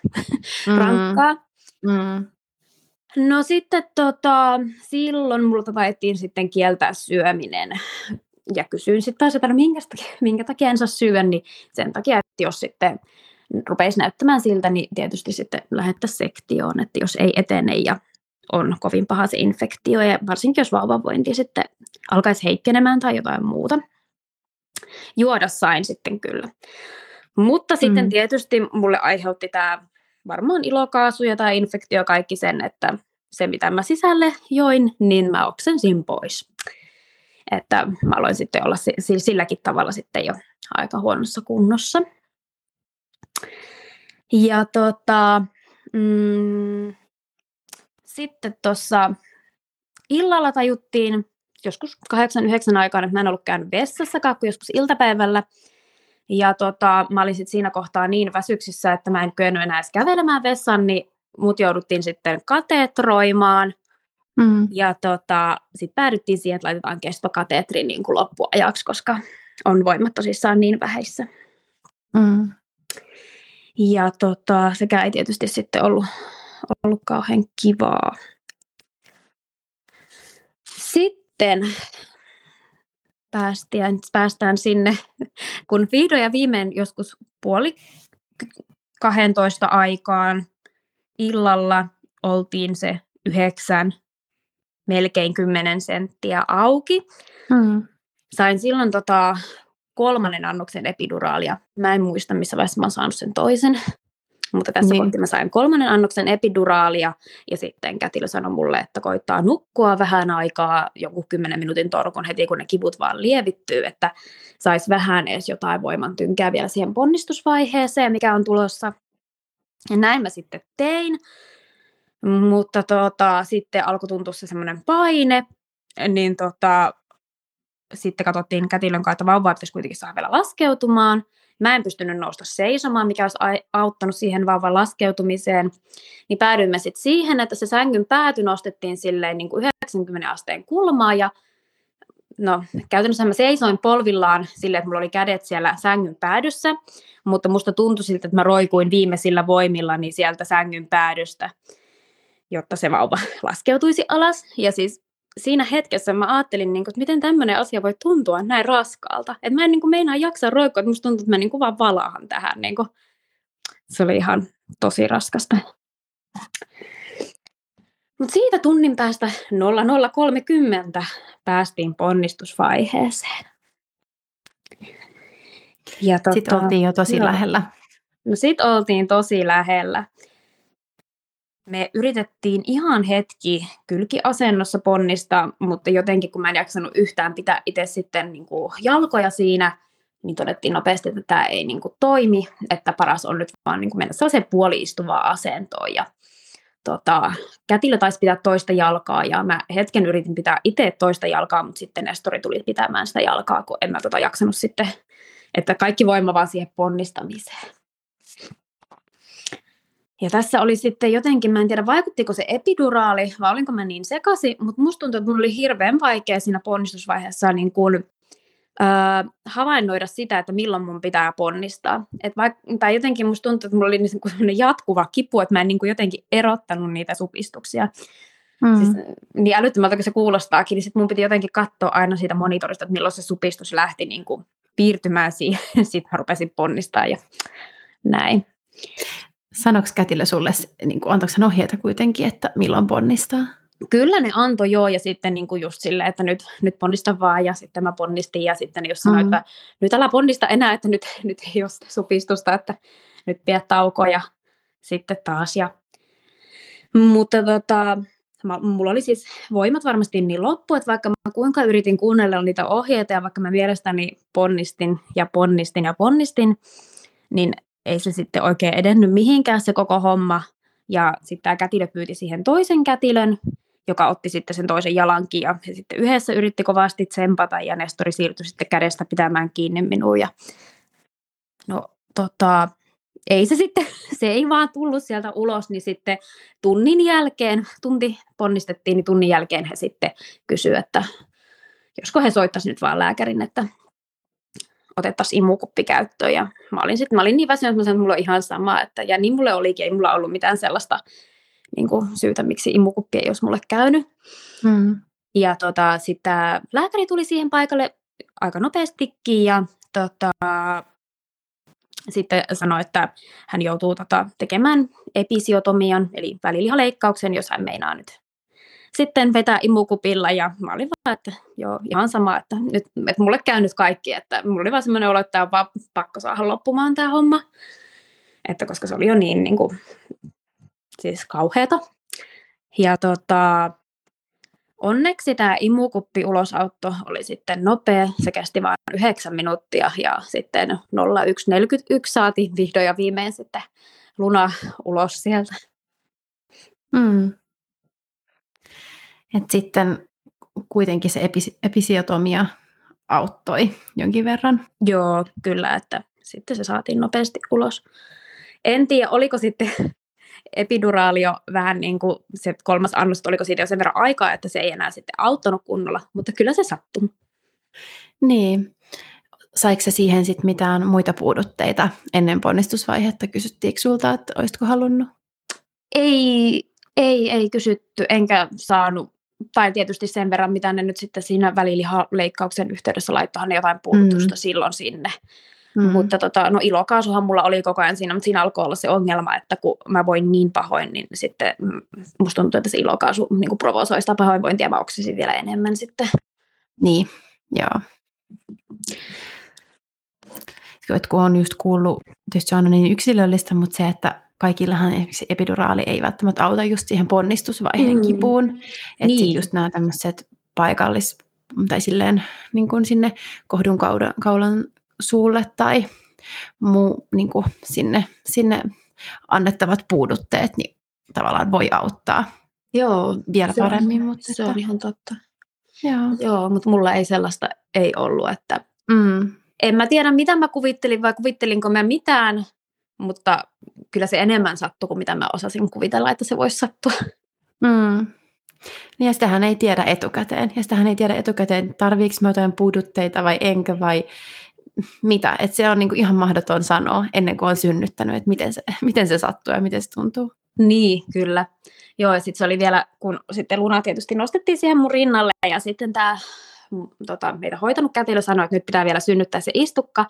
[SPEAKER 2] mm. rankkaa. Mm. No sitten tota, silloin multa taidettiin sitten kieltää syöminen. Ja kysyin sitten taas, että no minkä takia, minkä takia en saa syödä, niin sen takia, että jos sitten rupeisi näyttämään siltä, niin tietysti sitten lähettäisiin sektioon, että jos ei etene ja on kovin paha se infektio, ja varsinkin jos vauvavointi sitten alkaisi heikkenemään tai jotain muuta. Juoda sain sitten kyllä. Mutta sitten mm. tietysti mulle aiheutti tämä varmaan ilokaasuja tai infektio kaikki sen, että se mitä mä sisälle join, niin mä oksensin pois. Että mä aloin sitten olla silläkin tavalla sitten jo aika huonossa kunnossa. Ja tota, mm, sitten tuossa illalla tajuttiin joskus 8-9 aikaan, että mä en ollut käynyt vessassakaan kuin joskus iltapäivällä. Ja tota, mä olin sit siinä kohtaa niin väsyksissä, että mä en kyennyt enää edes kävelemään vessaan, niin mut jouduttiin sitten kateetroimaan. Mm. Ja tota, sitten päädyttiin siihen, että laitetaan kestokateetri niin kuin loppuajaksi, koska on voimat tosissaan niin vähäissä. Mm. Ja tota, sekä ei tietysti sitten ollut, ollut kauhean kivaa. Sitten päästään, päästään sinne, kun vihdoin ja viimein joskus puoli 12 aikaan illalla oltiin se yhdeksän, melkein kymmenen senttiä auki. Hmm. Sain silloin tota, kolmannen annoksen epiduraalia. Mä en muista, missä vaiheessa mä oon saanut sen toisen. Mutta tässä niin. kohti mä sain kolmannen annoksen epiduraalia ja sitten kätilö sanoi mulle, että koittaa nukkua vähän aikaa, joku 10 minuutin torkon heti, kun ne kivut vaan lievittyy, että saisi vähän edes jotain voiman tynkää vielä siihen ponnistusvaiheeseen, mikä on tulossa. Ja näin mä sitten tein, mutta tota, sitten alkoi tuntua se semmoinen paine, niin tota, sitten katsottiin kätilön kanssa, että vauva pitäisi kuitenkin saada vielä laskeutumaan. Mä en pystynyt nousta seisomaan, mikä olisi auttanut siihen vauvan laskeutumiseen. Niin päädyimme sitten siihen, että se sängyn pääty nostettiin silleen niin kuin 90 asteen kulmaa ja no käytännössä mä seisoin polvillaan silleen, että mulla oli kädet siellä sängyn päädyssä, mutta musta tuntui siltä, että mä roikuin viimeisillä voimilla niin sieltä sängyn päädystä, jotta se vauva laskeutuisi alas. Ja siis siinä hetkessä mä ajattelin, niin kuin, että miten tämmöinen asia voi tuntua näin raskaalta. Että mä en niin kuin, meinaa jaksaa roikkua, että musta tuntuu, että mä niin kuin, vaan valahan tähän. Niin kuin. Se oli ihan tosi raskasta. Mutta siitä tunnin päästä 0030 päästiin ponnistusvaiheeseen.
[SPEAKER 1] Ja tota, sitten oltiin jo tosi joo. lähellä.
[SPEAKER 2] No sitten oltiin tosi lähellä. Me yritettiin ihan hetki kylkiasennossa ponnista, mutta jotenkin kun mä en jaksanut yhtään pitää itse sitten niin kuin jalkoja siinä, niin todettiin nopeasti, että tämä ei niin kuin toimi, että paras on nyt vaan niin kuin mennä sellaiseen puoliistuvaan asentoon. Ja tota, kätilö taisi pitää toista jalkaa ja mä hetken yritin pitää itse toista jalkaa, mutta sitten Nestori tuli pitämään sitä jalkaa, kun en mä tota jaksanut sitten, että kaikki voima vaan siihen ponnistamiseen. Ja tässä oli sitten jotenkin, mä en tiedä vaikuttiko se epiduraali vai olinko mä niin sekasi, mutta musta tuntuu, että mun oli hirveän vaikea siinä ponnistusvaiheessa niin kuin, äh, havainnoida sitä, että milloin mun pitää ponnistaa. Et vaik- tai jotenkin musta tuntuu, että mulla oli niin kuin jatkuva kipu, että mä en niin kuin jotenkin erottanut niitä supistuksia. Mm. Siis, niin älyttömältä kun se kuulostaakin, niin sit mun piti jotenkin katsoa aina siitä monitorista, että milloin se supistus lähti niin kuin piirtymään siihen. Sitten mä rupesin ponnistaa ja näin.
[SPEAKER 1] Sanoiko kätilö sulle, niin kuin, antoiko hän ohjeita kuitenkin, että milloin ponnistaa?
[SPEAKER 2] Kyllä ne antoi joo, ja sitten niin kuin just silleen, että nyt, nyt ponnista vaan, ja sitten mä ponnistin, ja sitten jos sanoi, mm-hmm. että nyt älä ponnista enää, että nyt, nyt ei ole supistusta, että nyt pidä tauko, ja sitten taas. Ja... Mutta tota, mulla oli siis voimat varmasti niin loppu, että vaikka mä kuinka yritin kuunnella niitä ohjeita, ja vaikka mä mielestäni ponnistin ja ponnistin ja ponnistin, niin ei se sitten oikein edennyt mihinkään se koko homma. Ja sitten tämä kätilö pyyti siihen toisen kätilön, joka otti sitten sen toisen jalankin ja he sitten yhdessä yritti kovasti tsempata ja Nestori siirtyi sitten kädestä pitämään kiinni minuun. Ja no tota, ei se sitten, se ei vaan tullut sieltä ulos, niin sitten tunnin jälkeen, tunti ponnistettiin, niin tunnin jälkeen he sitten kysyivät, että josko he soittaisi nyt vaan lääkärin, että otettaisiin imukuppi käyttöön. Ja mä olin, sit, mä olin niin väsynyt, että mulla on ihan sama, että, ja niin mulle olikin, ei mulla ollut mitään sellaista niin kuin, syytä, miksi imukuppi ei olisi mulle käynyt. Mm. Ja tota, sitten lääkäri tuli siihen paikalle aika nopeastikin ja tota, sitten sanoi, että hän joutuu tota, tekemään episiotomian, eli välilihaleikkauksen, jos hän meinaa nyt sitten vetää imukupilla ja mä olin vaan, että joo, ihan sama, että nyt että mulle käy nyt kaikki, että mulla oli vaan semmoinen olo, että on vaan pakko saada loppumaan tämä homma, että koska se oli jo niin, niin kuin, siis kauheata. Ja tota, onneksi tämä imukuppi ulosautto oli sitten nopea, se kesti vain yhdeksän minuuttia ja sitten 01.41 saatiin vihdoin ja viimein sitten luna ulos sieltä. Mm.
[SPEAKER 1] Et sitten kuitenkin se epis- episiotomia auttoi jonkin verran.
[SPEAKER 2] Joo, kyllä, että sitten se saatiin nopeasti ulos. En tiedä, oliko sitten epiduraali jo vähän niin kuin se kolmas annos, oliko siitä jo sen verran aikaa, että se ei enää sitten auttanut kunnolla, mutta kyllä se sattui.
[SPEAKER 1] Niin. Saiko se siihen sitten mitään muita puudutteita ennen ponnistusvaihetta? Kysyttiinkö sulta, että olisitko halunnut?
[SPEAKER 2] Ei, ei, ei kysytty, enkä saanut tai tietysti sen verran, mitä ne nyt sitten siinä välilihaleikkauksen yhteydessä laittoihan ne jotain puudutusta mm. silloin sinne. Mm. Mutta tota, no ilokaasuhan mulla oli koko ajan siinä, mutta siinä alkoi olla se ongelma, että kun mä voin niin pahoin, niin sitten musta tuntuu, että se ilokaasu niin provosoi sitä pahoinvointia, mä oksisin vielä enemmän sitten.
[SPEAKER 1] Niin, joo. Kun on just kuullut, tietysti se on niin yksilöllistä, mutta se, että kaikillahan esimerkiksi epiduraali ei välttämättä auta just siihen ponnistusvaiheen mm. kipuun. Että niin. just nämä tämmöiset paikallis, tai silleen niin kuin sinne kohdun kaulan, kaulan suulle tai muu niin kuin sinne, sinne annettavat puudutteet, niin tavallaan voi auttaa
[SPEAKER 2] Joo,
[SPEAKER 1] vielä
[SPEAKER 2] se
[SPEAKER 1] paremmin.
[SPEAKER 2] On, mutta se että... on ihan totta.
[SPEAKER 1] Joo.
[SPEAKER 2] Joo, mutta mulla ei sellaista ei ollut, että mm. en mä tiedä mitä mä kuvittelin vai kuvittelinko mä mitään, mutta kyllä se enemmän sattui kuin mitä mä osasin kuvitella, että se voisi sattua.
[SPEAKER 1] Mm. Niin ja sitähän ei tiedä etukäteen. Ja sitähän ei tiedä etukäteen, tarviiko mä jotain puudutteita vai enkö vai mitä. Että se on niinku ihan mahdoton sanoa ennen kuin on synnyttänyt, että miten se, miten se sattuu ja miten se tuntuu.
[SPEAKER 2] Niin, kyllä. Joo, ja sitten se oli vielä, kun sitten Luna tietysti nostettiin siihen mun rinnalle, ja sitten tämä tota, meitä hoitanut kätilö sanoi, että nyt pitää vielä synnyttää se istukka,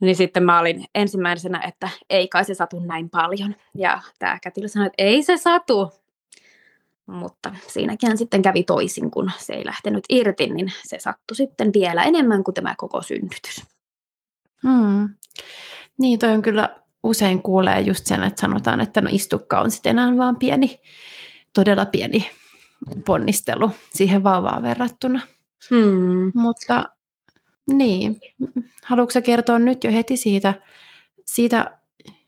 [SPEAKER 2] niin sitten mä olin ensimmäisenä, että ei kai se satu näin paljon. Ja tämä kätilö sanoi, että ei se satu. Mutta siinäkin sitten kävi toisin, kun se ei lähtenyt irti, niin se sattui sitten vielä enemmän kuin tämä koko synnytys.
[SPEAKER 1] Hmm. Niin, toi on kyllä usein kuulee just sen, että sanotaan, että no istukka on sitten enää vaan pieni, todella pieni ponnistelu siihen vauvaan verrattuna. Hmm. Mutta niin, haluatko kertoa nyt jo heti siitä, siitä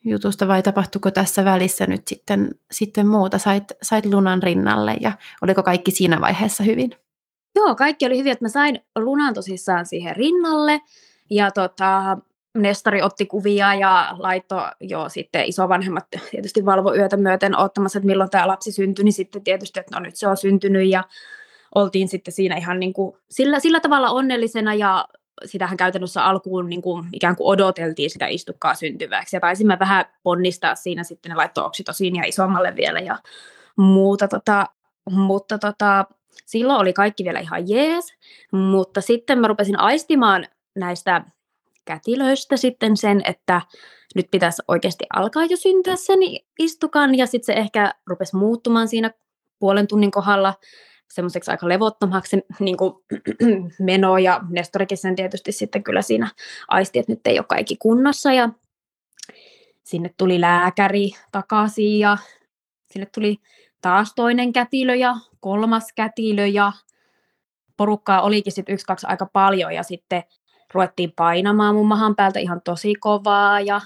[SPEAKER 1] jutusta vai tapahtuiko tässä välissä nyt sitten, sitten muuta? Sait, sait lunan rinnalle ja oliko kaikki siinä vaiheessa hyvin?
[SPEAKER 2] Joo, kaikki oli hyvin, että mä sain lunan tosissaan siihen rinnalle ja tota, Nestari otti kuvia ja laittoi jo sitten isovanhemmat tietysti valvo yötä myöten ottamassa, että milloin tämä lapsi syntyi, niin sitten tietysti, että no nyt se on syntynyt ja oltiin sitten siinä ihan niin kuin sillä, sillä tavalla onnellisena ja sitähän käytännössä alkuun niin kuin ikään kuin odoteltiin sitä istukkaa syntyväksi. Ja taisimme vähän ponnistaa siinä sitten ne laittoi oksitosiin ja isommalle vielä ja muuta, tota, mutta tota, silloin oli kaikki vielä ihan jees, mutta sitten mä rupesin aistimaan näistä kätilöistä sitten sen, että nyt pitäisi oikeasti alkaa jo syntyä sen istukan. Ja sitten se ehkä rupesi muuttumaan siinä puolen tunnin kohdalla semmoiseksi aika levottomaksi niin kuin, meno ja Nestorikin sen tietysti sitten kyllä siinä aisti, että nyt ei ole kaikki kunnossa ja sinne tuli lääkäri takaisin ja sinne tuli taas toinen kätilö ja kolmas kätilö ja porukkaa olikin sitten yksi, kaksi aika paljon ja sitten ruvettiin painamaan mun mahan päältä ihan tosi kovaa ja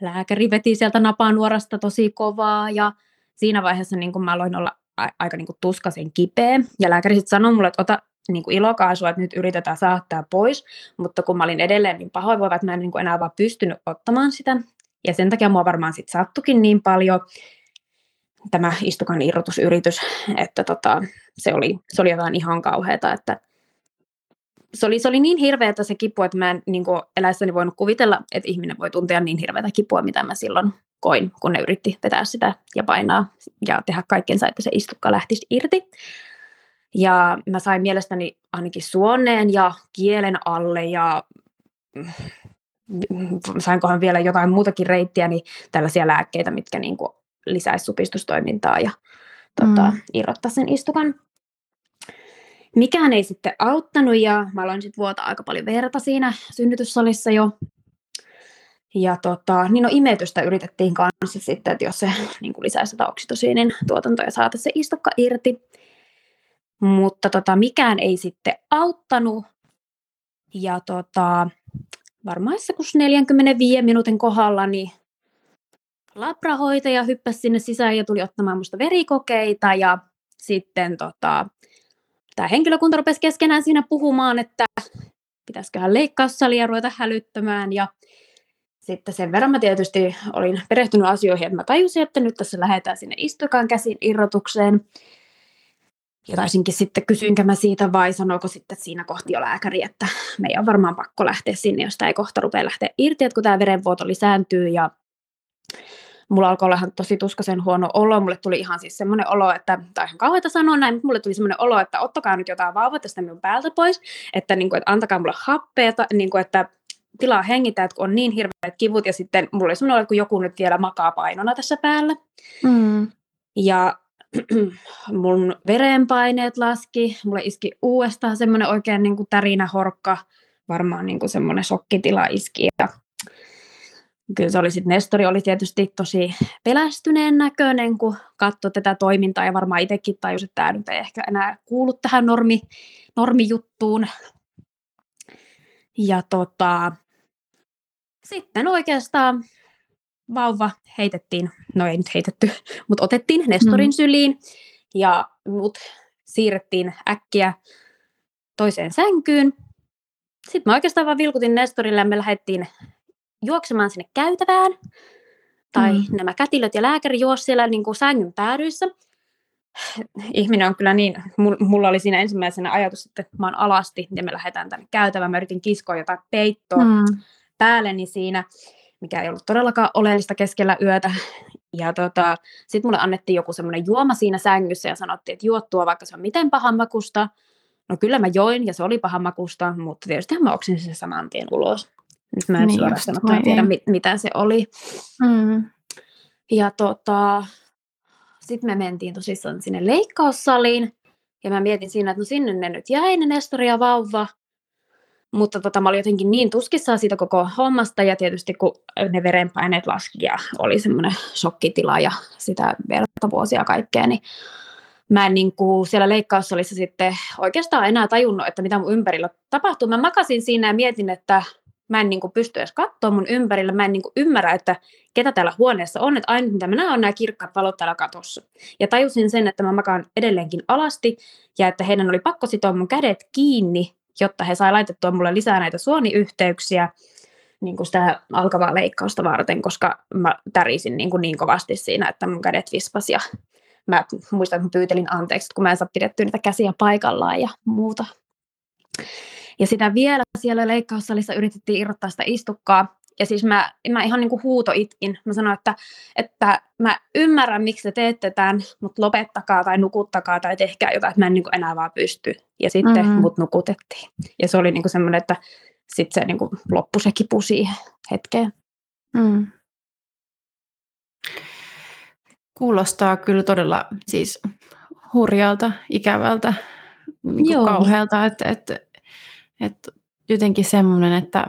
[SPEAKER 2] lääkäri veti sieltä napanuorasta tosi kovaa ja siinä vaiheessa niin kun mä aloin olla aika niin kuin tuskaisen kipeä. Ja lääkäri sitten sanoi mulle, että ota niin kuin ilokaasua, että nyt yritetään saattaa pois. Mutta kun mä olin edelleen niin pahoinvoiva, että mä en niin kuin enää vaan pystynyt ottamaan sitä Ja sen takia mua varmaan sitten sattukin niin paljon tämä istukan irrotusyritys, että tota, se, oli, se oli jotain ihan kauheata, että se oli, se oli niin hirveätä se kipu, että mä en niin kuin eläessäni voinut kuvitella, että ihminen voi tuntea niin hirveätä kipua, mitä mä silloin koin, kun ne yritti vetää sitä ja painaa ja tehdä kaikkensa, että se istukka lähtisi irti. Ja mä sain mielestäni ainakin suoneen ja kielen alle ja mm, sainkohan vielä jotain muutakin reittiä, niin tällaisia lääkkeitä, mitkä niin kuin lisäisi supistustoimintaa ja tota, mm. irrottaa sen istukan. Mikään ei sitten auttanut ja mä aloin sitten vuota aika paljon verta siinä synnytyssalissa jo. Ja tota, niin no imetystä yritettiin kanssa sitten, että jos se niin lisäisi sitä oksitosiinin tuotantoa ja saataisiin se istukka irti. Mutta tota, mikään ei sitten auttanut. Ja tota, varmaan kun 45 minuutin kohdalla, niin labrahoitaja hyppäsi sinne sisään ja tuli ottamaan musta verikokeita ja sitten tota, tämä henkilökunta rupesi keskenään siinä puhumaan, että pitäisiköhän leikkaussalia ruveta hälyttämään ja sitten sen verran mä tietysti olin perehtynyt asioihin, että mä tajusin, että nyt tässä lähdetään sinne istukaan käsin irrotukseen. Ja taisinkin sitten, kysyinkö mä siitä vai sanoiko sitten siinä kohti jo lääkäri, että meidän on varmaan pakko lähteä sinne, jos tämä ei kohta rupea lähteä irti, että kun tämä verenvuoto lisääntyy ja mulla alkoi olla tosi tuskaisen huono olo. Mulle tuli ihan siis semmoinen olo, että, tai ihan kauheita sanoa näin, mutta mulle tuli semmoinen olo, että ottakaa nyt jotain vauva tästä minun päältä pois, että, niin kuin, että antakaa mulle happea, niin kuin, että tilaa hengittää, että kun on niin hirveät kivut, ja sitten mulla oli semmoinen olo, että kun joku nyt vielä makaa painona tässä päällä. Mm. Ja mun verenpaineet laski, mulle iski uudestaan semmoinen oikein niin kuin tärinä horkka, varmaan niin kuin semmoinen shokkitila iski, ja kyllä se oli sitten, Nestori oli tietysti tosi pelästyneen näköinen, kun katsoi tätä toimintaa ja varmaan itsekin tajusi, että tämä nyt ei ehkä enää kuulu tähän normi, normijuttuun. Ja tota, sitten oikeastaan vauva heitettiin, no ei nyt heitetty, mutta otettiin Nestorin mm. syliin ja mut siirrettiin äkkiä toiseen sänkyyn. Sitten mä oikeastaan vaan vilkutin Nestorille ja me lähdettiin juoksemaan sinne käytävään. Tai mm. nämä kätilöt ja lääkäri juosi siellä niin kuin sängyn päädyissä. Ihminen on kyllä niin, mulla oli siinä ensimmäisenä ajatus, että mä oon alasti ja me lähdetään tänne käytävään. Mä yritin kiskoa jotain peittoa mm. päälleni siinä, mikä ei ollut todellakaan oleellista keskellä yötä. Ja tota, sitten mulle annettiin joku semmoinen juoma siinä sängyssä ja sanottiin, että juottua vaikka se on miten pahan makusta. No kyllä mä join ja se oli pahan makusta, mutta tietysti mä oksin sen saman tien ulos. Nyt mä en niin suoraan sanottuna tiedä, mit, mitä se oli. Mm. Ja tota, sitten me mentiin tosissaan sinne leikkaussaliin. Ja mä mietin siinä, että no sinne ne nyt jäi, ne Nestori ja vauva. Mutta tota, mä olin jotenkin niin tuskissaan siitä koko hommasta. Ja tietysti kun ne verenpaineet laski ja oli semmoinen shokkitila ja sitä vertavuosia kaikkea, niin mä en niin kuin siellä leikkaussalissa sitten oikeastaan enää tajunnut, että mitä mun ympärillä tapahtuu. Mä makasin siinä ja mietin, että mä en niin kuin pysty edes katsoa mun ympärillä, mä en niin kuin ymmärrä, että ketä täällä huoneessa on, että ainut mitä mä näen on nämä kirkkaat valot täällä katossa. Ja tajusin sen, että mä makaan edelleenkin alasti ja että heidän oli pakko sitoa mun kädet kiinni, jotta he sai laitettua mulle lisää näitä suoniyhteyksiä niin kuin sitä alkavaa leikkausta varten, koska mä tärisin niin, kuin niin kovasti siinä, että mun kädet vispas ja mä muistan, että mä pyytelin anteeksi, kun mä en saa pidettyä niitä käsiä paikallaan ja muuta. Ja sitä vielä siellä leikkaussalissa yritettiin irrottaa sitä istukkaa. Ja siis mä, mä ihan niin kuin huuto itkin. Mä sanoin, että, että mä ymmärrän, miksi te teette tämän, mutta lopettakaa tai nukuttakaa tai tehkää jotain, että mä en niin kuin enää vaan pysty. Ja sitten mm-hmm. mut nukutettiin. Ja se oli niin kuin semmoinen, että sitten se niin kuin loppui se kipu siihen hetkeen. Mm.
[SPEAKER 1] Kuulostaa kyllä todella siis hurjalta, ikävältä, niin kauhealta, että, että että jotenkin semmoinen, että,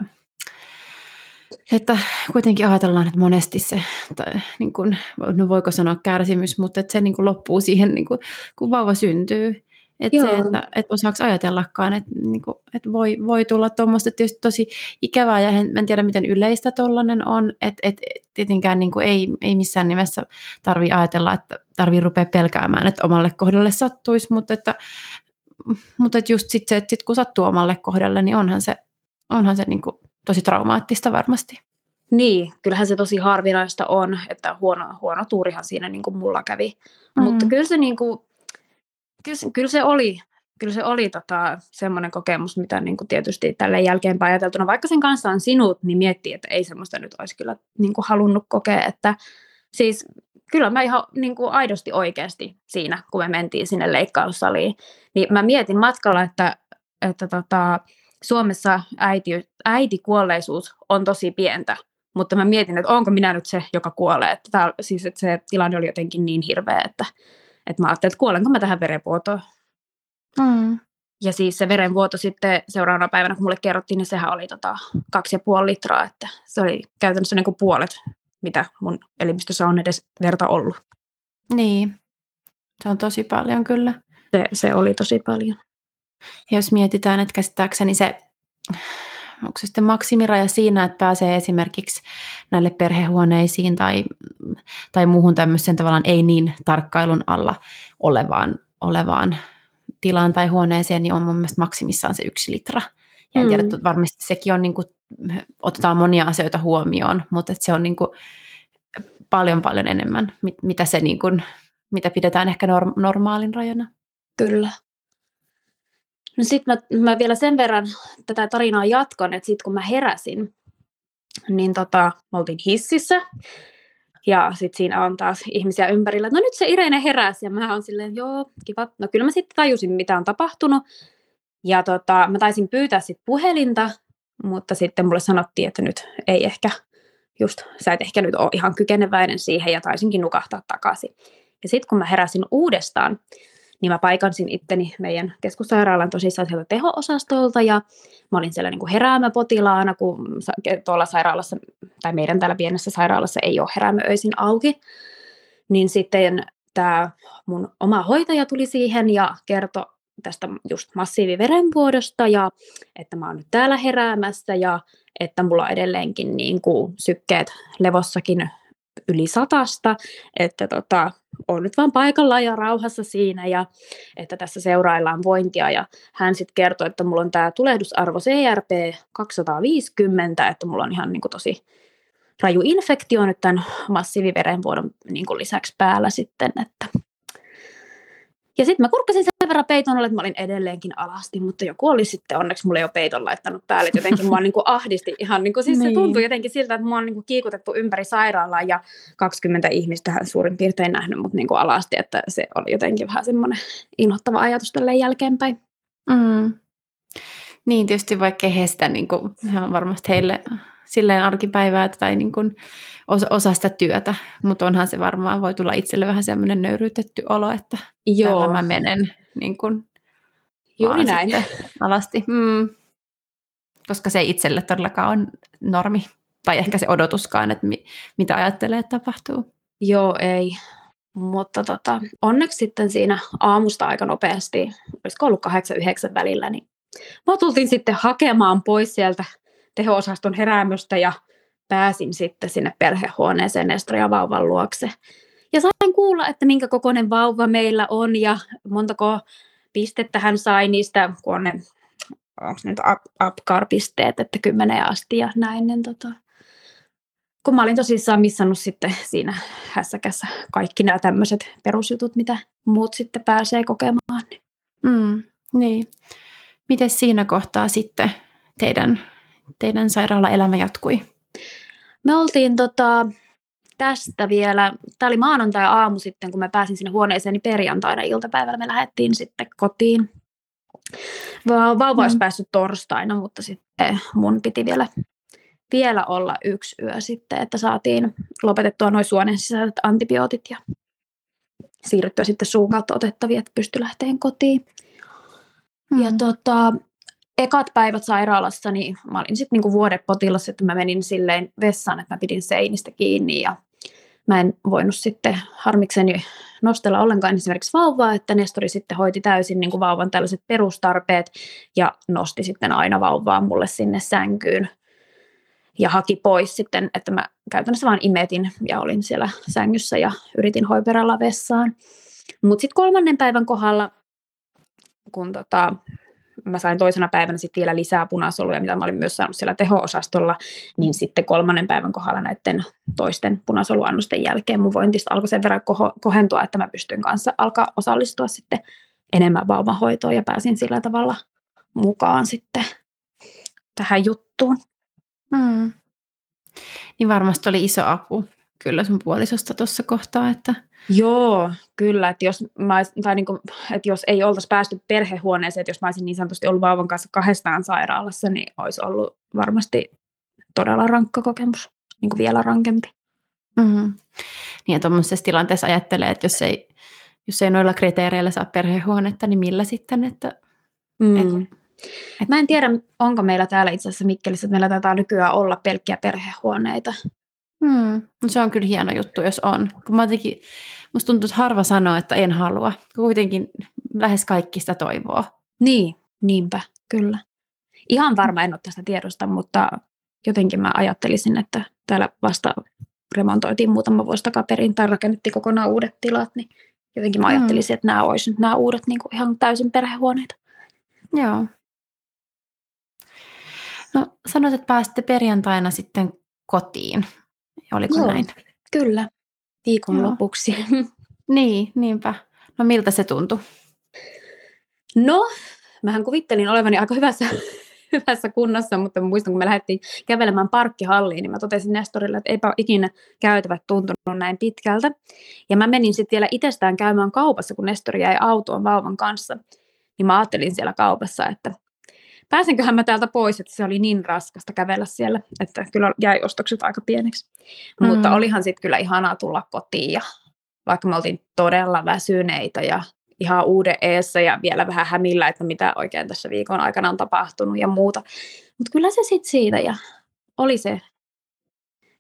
[SPEAKER 1] että kuitenkin ajatellaan, että monesti se, tai niin kuin, no voiko sanoa kärsimys, mutta että se niin kuin loppuu siihen, niin kuin, kun vauva syntyy. Että se, että, että osaako ajatellakaan, että, niin kuin, että voi, voi tulla tuommoista tietysti tosi ikävää, ja en, en tiedä miten yleistä tuollainen on, että, että tietenkään niin kuin ei, ei missään nimessä tarvitse ajatella, että tarvii rupea pelkäämään, että omalle kohdalle sattuisi, mutta että mutta et just sit se, että sit kun sattuu omalle kohdalle, niin onhan se, onhan se niin kuin tosi traumaattista varmasti.
[SPEAKER 2] Niin, kyllähän se tosi harvinaista on, että huono, huono tuurihan siinä niin kuin mulla kävi. Mm. Mutta kyllä se, niin kuin, kyllä, kyllä se oli, kyllä se oli tota, semmoinen kokemus, mitä niin kuin tietysti tälle jälkeenpäin ajateltuna, vaikka sen kanssa on sinut, niin miettii, että ei semmoista nyt olisi kyllä niin kuin halunnut kokea, että siis kyllä mä ihan niin kuin aidosti oikeasti siinä, kun me mentiin sinne leikkaussaliin, niin mä mietin matkalla, että, että tota, Suomessa äiti, äitikuolleisuus on tosi pientä, mutta mä mietin, että onko minä nyt se, joka kuolee. Että tää, siis, että se tilanne oli jotenkin niin hirveä, että, että mä ajattelin, että kuolenko mä tähän verenvuotoon. Mm. Ja siis se verenvuoto sitten seuraavana päivänä, kun mulle kerrottiin, niin sehän oli tota kaksi ja puoli litraa, että se oli käytännössä niin kuin puolet, mitä mun elimistössä on edes verta ollut.
[SPEAKER 1] Niin, se on tosi paljon kyllä.
[SPEAKER 2] Se, se oli tosi paljon.
[SPEAKER 1] Ja jos mietitään, että käsittääkseni se onko se sitten maksimiraja siinä, että pääsee esimerkiksi näille perhehuoneisiin tai, tai muuhun tämmöiseen tavallaan ei niin tarkkailun alla olevaan, olevaan tilaan tai huoneeseen, niin on mun mielestä maksimissaan se yksi litra. Ja en tiedä, mm. varmasti sekin on, niin kuin, otetaan monia asioita huomioon, mutta se on niin kuin, paljon paljon enemmän, mitä, se niin kuin, mitä pidetään ehkä normaalin rajana.
[SPEAKER 2] Kyllä. No sitten mä, mä vielä sen verran tätä tarinaa jatkan, että sitten kun mä heräsin, niin tota, me oltiin hississä, ja sitten siinä on taas ihmisiä ympärillä, että no nyt se Irene heräsi, ja mä oon silleen, joo, kiva. No kyllä mä sitten tajusin, mitä on tapahtunut, ja tota, mä taisin pyytää sitten puhelinta, mutta sitten mulle sanottiin, että nyt ei ehkä, just sä et ehkä nyt ole ihan kykeneväinen siihen, ja taisinkin nukahtaa takaisin. Ja sitten kun mä heräsin uudestaan, niin mä paikansin itteni meidän keskussairaalan tosissaan sieltä teho-osastolta ja mä olin siellä niin heräämäpotilaana, kun tuolla sairaalassa tai meidän täällä pienessä sairaalassa ei ole heräämööisin auki. Niin sitten tämä mun oma hoitaja tuli siihen ja kertoi tästä just massiiviverenvuodosta ja että mä oon nyt täällä heräämässä ja että mulla on edelleenkin niin kuin sykkeet levossakin yli satasta, että tota, on nyt vaan paikalla ja rauhassa siinä ja että tässä seuraillaan vointia. Ja hän sitten kertoi, että mulla on tämä tulehdusarvo CRP 250, että mulla on ihan niin kuin tosi raju infektio nyt tämän massiiviverenvuodon niin kuin lisäksi päällä sitten, että ja sitten mä kurkkasin sen verran peiton että mä olin edelleenkin alasti, mutta joku oli sitten, onneksi mulle jo peiton laittanut päälle, jotenkin mua niinku ahdisti ihan, niinku, siis niin. se tuntui jotenkin siltä, että mua on niinku kiikutettu ympäri sairaalaa ja 20 ihmistä hän suurin piirtein nähnyt mut niinku alasti, että se oli jotenkin vähän semmoinen inhottava ajatus tälle jälkeenpäin. Mm.
[SPEAKER 1] Niin, tietysti vaikka he sitä, niin kuin, varmasti heille silleen arkipäivää tai niin kuin osa, osa sitä työtä, mutta onhan se varmaan voi tulla itselle vähän semmoinen nöyryytetty olo, että Joo. täällä mä menen niin kuin
[SPEAKER 2] Juuri näin.
[SPEAKER 1] alasti. Mm. Koska se ei itselle todellakaan on normi, tai ehkä se odotuskaan, että mi, mitä ajattelee, että tapahtuu.
[SPEAKER 2] Joo, ei. Mutta tota, onneksi sitten siinä aamusta aika nopeasti, olisiko ollut 8-9 välillä, niin mä tultiin sitten hakemaan pois sieltä teho-osaston heräämöstä ja pääsin sitten sinne perhehuoneeseen Nestor ja vauvan luokse. Ja sain kuulla, että minkä kokoinen vauva meillä on ja montako pistettä hän sai niistä, kun on ne, onko ne nyt UPCAR-pisteet, että kymmeneen asti ja näin. Niin tota, kun mä olin tosissaan missannut sitten siinä hässäkässä kaikki nämä tämmöiset perusjutut, mitä muut sitten pääsee kokemaan.
[SPEAKER 1] Mm, niin. Miten siinä kohtaa sitten teidän teidän sairaala-elämä jatkui?
[SPEAKER 2] Me oltiin tota, tästä vielä, tämä oli maanantai-aamu sitten, kun mä pääsin sinne huoneeseen, niin perjantaina iltapäivällä me lähdettiin sitten kotiin. Vauva olisi mm. päässyt torstaina, mutta sitten mun piti vielä, vielä olla yksi yö sitten, että saatiin lopetettua noin suonen sisäiset antibiootit ja siirryttyä sitten suun kautta otettavia, että pystyi lähteen kotiin. Mm. Ja tota, ekat päivät sairaalassa, niin mä olin sitten niinku vuodepotilas, että mä menin silleen vessaan, että mä pidin seinistä kiinni ja mä en voinut sitten harmikseni nostella ollenkaan esimerkiksi vauvaa, että Nestori sitten hoiti täysin niin kuin vauvan tällaiset perustarpeet ja nosti sitten aina vauvaa mulle sinne sänkyyn ja haki pois sitten, että mä käytännössä vaan imetin ja olin siellä sängyssä ja yritin hoiperalla vessaan. Mutta sitten kolmannen päivän kohdalla, kun tota, mä sain toisena päivänä sitten vielä lisää punasoluja, mitä mä olin myös saanut siellä teho-osastolla, niin sitten kolmannen päivän kohdalla näiden toisten punasoluannosten jälkeen mun vointista alkoi sen verran koho- kohentua, että mä pystyn kanssa alkaa osallistua sitten enemmän vauvahoitoon ja pääsin sillä tavalla mukaan sitten tähän juttuun.
[SPEAKER 1] Mm. Niin varmasti oli iso apu kyllä sun puolisosta tuossa kohtaa, että
[SPEAKER 2] Joo, kyllä. Että jos, mä, tai niin kuin, että jos ei oltaisi päästy perhehuoneeseen, että jos mä olisin niin sanotusti ollut vauvan kanssa kahdestaan sairaalassa, niin olisi ollut varmasti todella rankka kokemus, niin kuin vielä rankempi.
[SPEAKER 1] Mm-hmm. Niin ja tuommoisessa tilanteessa ajattelee, että jos ei, jos ei noilla kriteereillä saa perhehuonetta, niin millä sitten, että...
[SPEAKER 2] Mm. Et, et... Mä en tiedä, onko meillä täällä itse asiassa Mikkelissä, että meillä taitaa nykyään olla pelkkiä perhehuoneita.
[SPEAKER 1] Hmm. No se on kyllä hieno juttu, jos on. Kun mä jotenkin, musta tuntuu, että harva sanoo, että en halua. Kuitenkin lähes kaikki sitä toivoo.
[SPEAKER 2] Niin, niinpä, kyllä. Ihan varma en ole tästä tiedosta, mutta jotenkin mä ajattelisin, että täällä vasta remontoitiin muutama vuosi takaperin tai rakennettiin kokonaan uudet tilat, niin jotenkin mä ajattelisin, että nämä olisi nyt nämä uudet niin kuin ihan täysin perhehuoneita.
[SPEAKER 1] Joo. No sanoit, että pääsitte perjantaina sitten kotiin. Oliko Joo, näin?
[SPEAKER 2] Kyllä, viikonlopuksi.
[SPEAKER 1] niin, niinpä. No miltä se tuntui?
[SPEAKER 2] No, mähän kuvittelin olevani aika hyvässä, hyvässä kunnossa, mutta muistan, kun me lähdettiin kävelemään parkkihalliin, niin mä totesin Nestorille, että eipä ikinä käytävät tuntunut näin pitkältä. Ja mä menin sitten vielä itsestään käymään kaupassa, kun Nestori jäi autoon vauvan kanssa. Niin mä ajattelin siellä kaupassa, että pääsenköhän mä täältä pois, että se oli niin raskasta kävellä siellä, että kyllä jäi ostokset aika pieneksi. Mm. Mutta olihan sitten kyllä ihanaa tulla kotiin ja vaikka me oltiin todella väsyneitä ja ihan uuden eessä ja vielä vähän hämillä, että mitä oikein tässä viikon aikana on tapahtunut ja muuta. Mutta kyllä se sitten siitä ja oli se,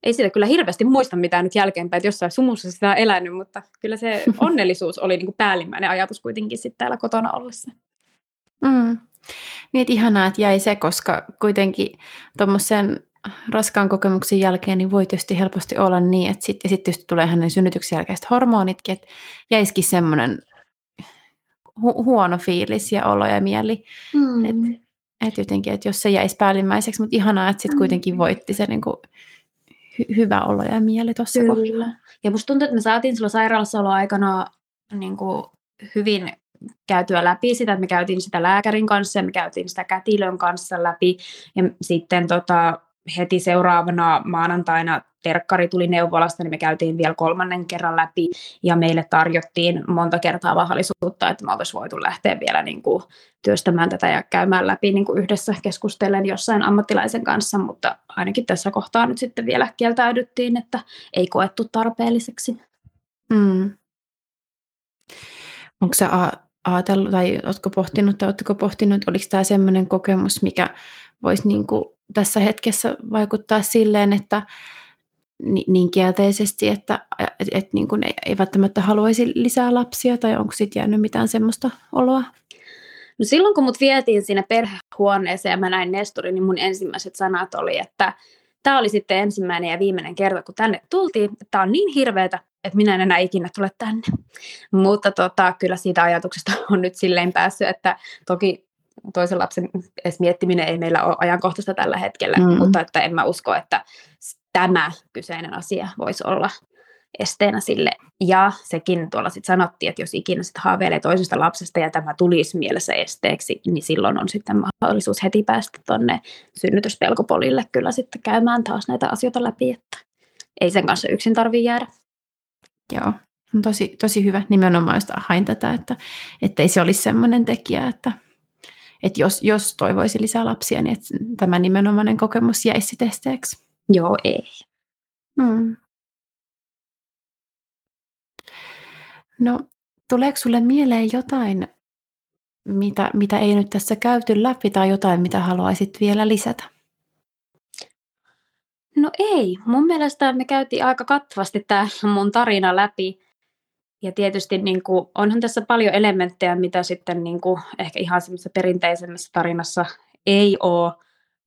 [SPEAKER 2] ei sitä kyllä hirveästi muista mitään nyt jälkeenpäin, että jossain sumussa sitä on elänyt, mutta kyllä se onnellisuus oli niin kuin päällimmäinen ajatus kuitenkin sitten täällä kotona ollessa.
[SPEAKER 1] Mm. Niin, että ihanaa, että jäi se, koska kuitenkin tuommoisen raskaan kokemuksen jälkeen niin voi tietysti helposti olla niin, että sitten sit tietysti tulee hänen synnytyksen jälkeiset hormonitkin, että jäisikin semmoinen hu- huono fiilis ja olo ja mieli. Mm. Että et jotenkin, että jos se jäisi päällimmäiseksi, mutta ihanaa, että sitten kuitenkin mm. voitti se niin kuin, hy- hyvä olo ja mieli tuossa kohdalla.
[SPEAKER 2] Ja musta tuntuu, että me saatiin silloin sairaalassaolo aikana niin kuin hyvin käytyä läpi sitä, että me käytiin sitä lääkärin kanssa ja me käytiin sitä kätilön kanssa läpi ja sitten tota, heti seuraavana maanantaina terkkari tuli neuvolasta, niin me käytiin vielä kolmannen kerran läpi ja meille tarjottiin monta kertaa mahdollisuutta, että me oltaisiin voitu lähteä vielä niin kuin työstämään tätä ja käymään läpi niin kuin yhdessä keskustellen jossain ammattilaisen kanssa, mutta ainakin tässä kohtaa nyt sitten vielä kieltäydyttiin, että ei koettu tarpeelliseksi. Mm.
[SPEAKER 1] Onko se ajatellut tai oletko pohtinut tai oletko pohtinut, oliko tämä sellainen kokemus, mikä voisi niin kuin tässä hetkessä vaikuttaa silleen, että niin kielteisesti, että et, et niin kuin ei, ei välttämättä haluaisi lisää lapsia tai onko sitten jäänyt mitään semmoista oloa?
[SPEAKER 2] No silloin kun mut vietiin sinne perhehuoneeseen ja mä näin Nestorin, niin mun ensimmäiset sanat oli, että tämä oli sitten ensimmäinen ja viimeinen kerta, kun tänne tultiin. Tämä on niin hirveätä, että minä en enää ikinä tule tänne. Mutta tota, kyllä siitä ajatuksesta on nyt silleen päässyt, että toki toisen lapsen edes miettiminen ei meillä ole ajankohtaista tällä hetkellä, mm. mutta että en mä usko, että tämä kyseinen asia voisi olla esteenä sille. Ja sekin tuolla sitten sanottiin, että jos ikinä sit haaveilee toisesta lapsesta ja tämä tulisi mielessä esteeksi, niin silloin on sitten mahdollisuus heti päästä tuonne synnytyspelkopolille kyllä sitten käymään taas näitä asioita läpi, että ei sen kanssa yksin tarvitse jäädä.
[SPEAKER 1] Joo, on tosi, tosi hyvä nimenomaan, jos hain tätä, että, että ei se olisi sellainen tekijä, että, että jos, jos toivoisi lisää lapsia, niin että tämä nimenomainen kokemus jäisi testeeksi.
[SPEAKER 2] Joo, ei. Hmm.
[SPEAKER 1] No, tuleeko sulle mieleen jotain, mitä, mitä ei nyt tässä käyty läpi, tai jotain, mitä haluaisit vielä lisätä?
[SPEAKER 2] No ei. Mun mielestä me käytiin aika kattavasti tämä mun tarina läpi. Ja tietysti niin kuin, onhan tässä paljon elementtejä, mitä sitten niin kuin, ehkä ihan semmoisessa perinteisemmässä tarinassa ei ole.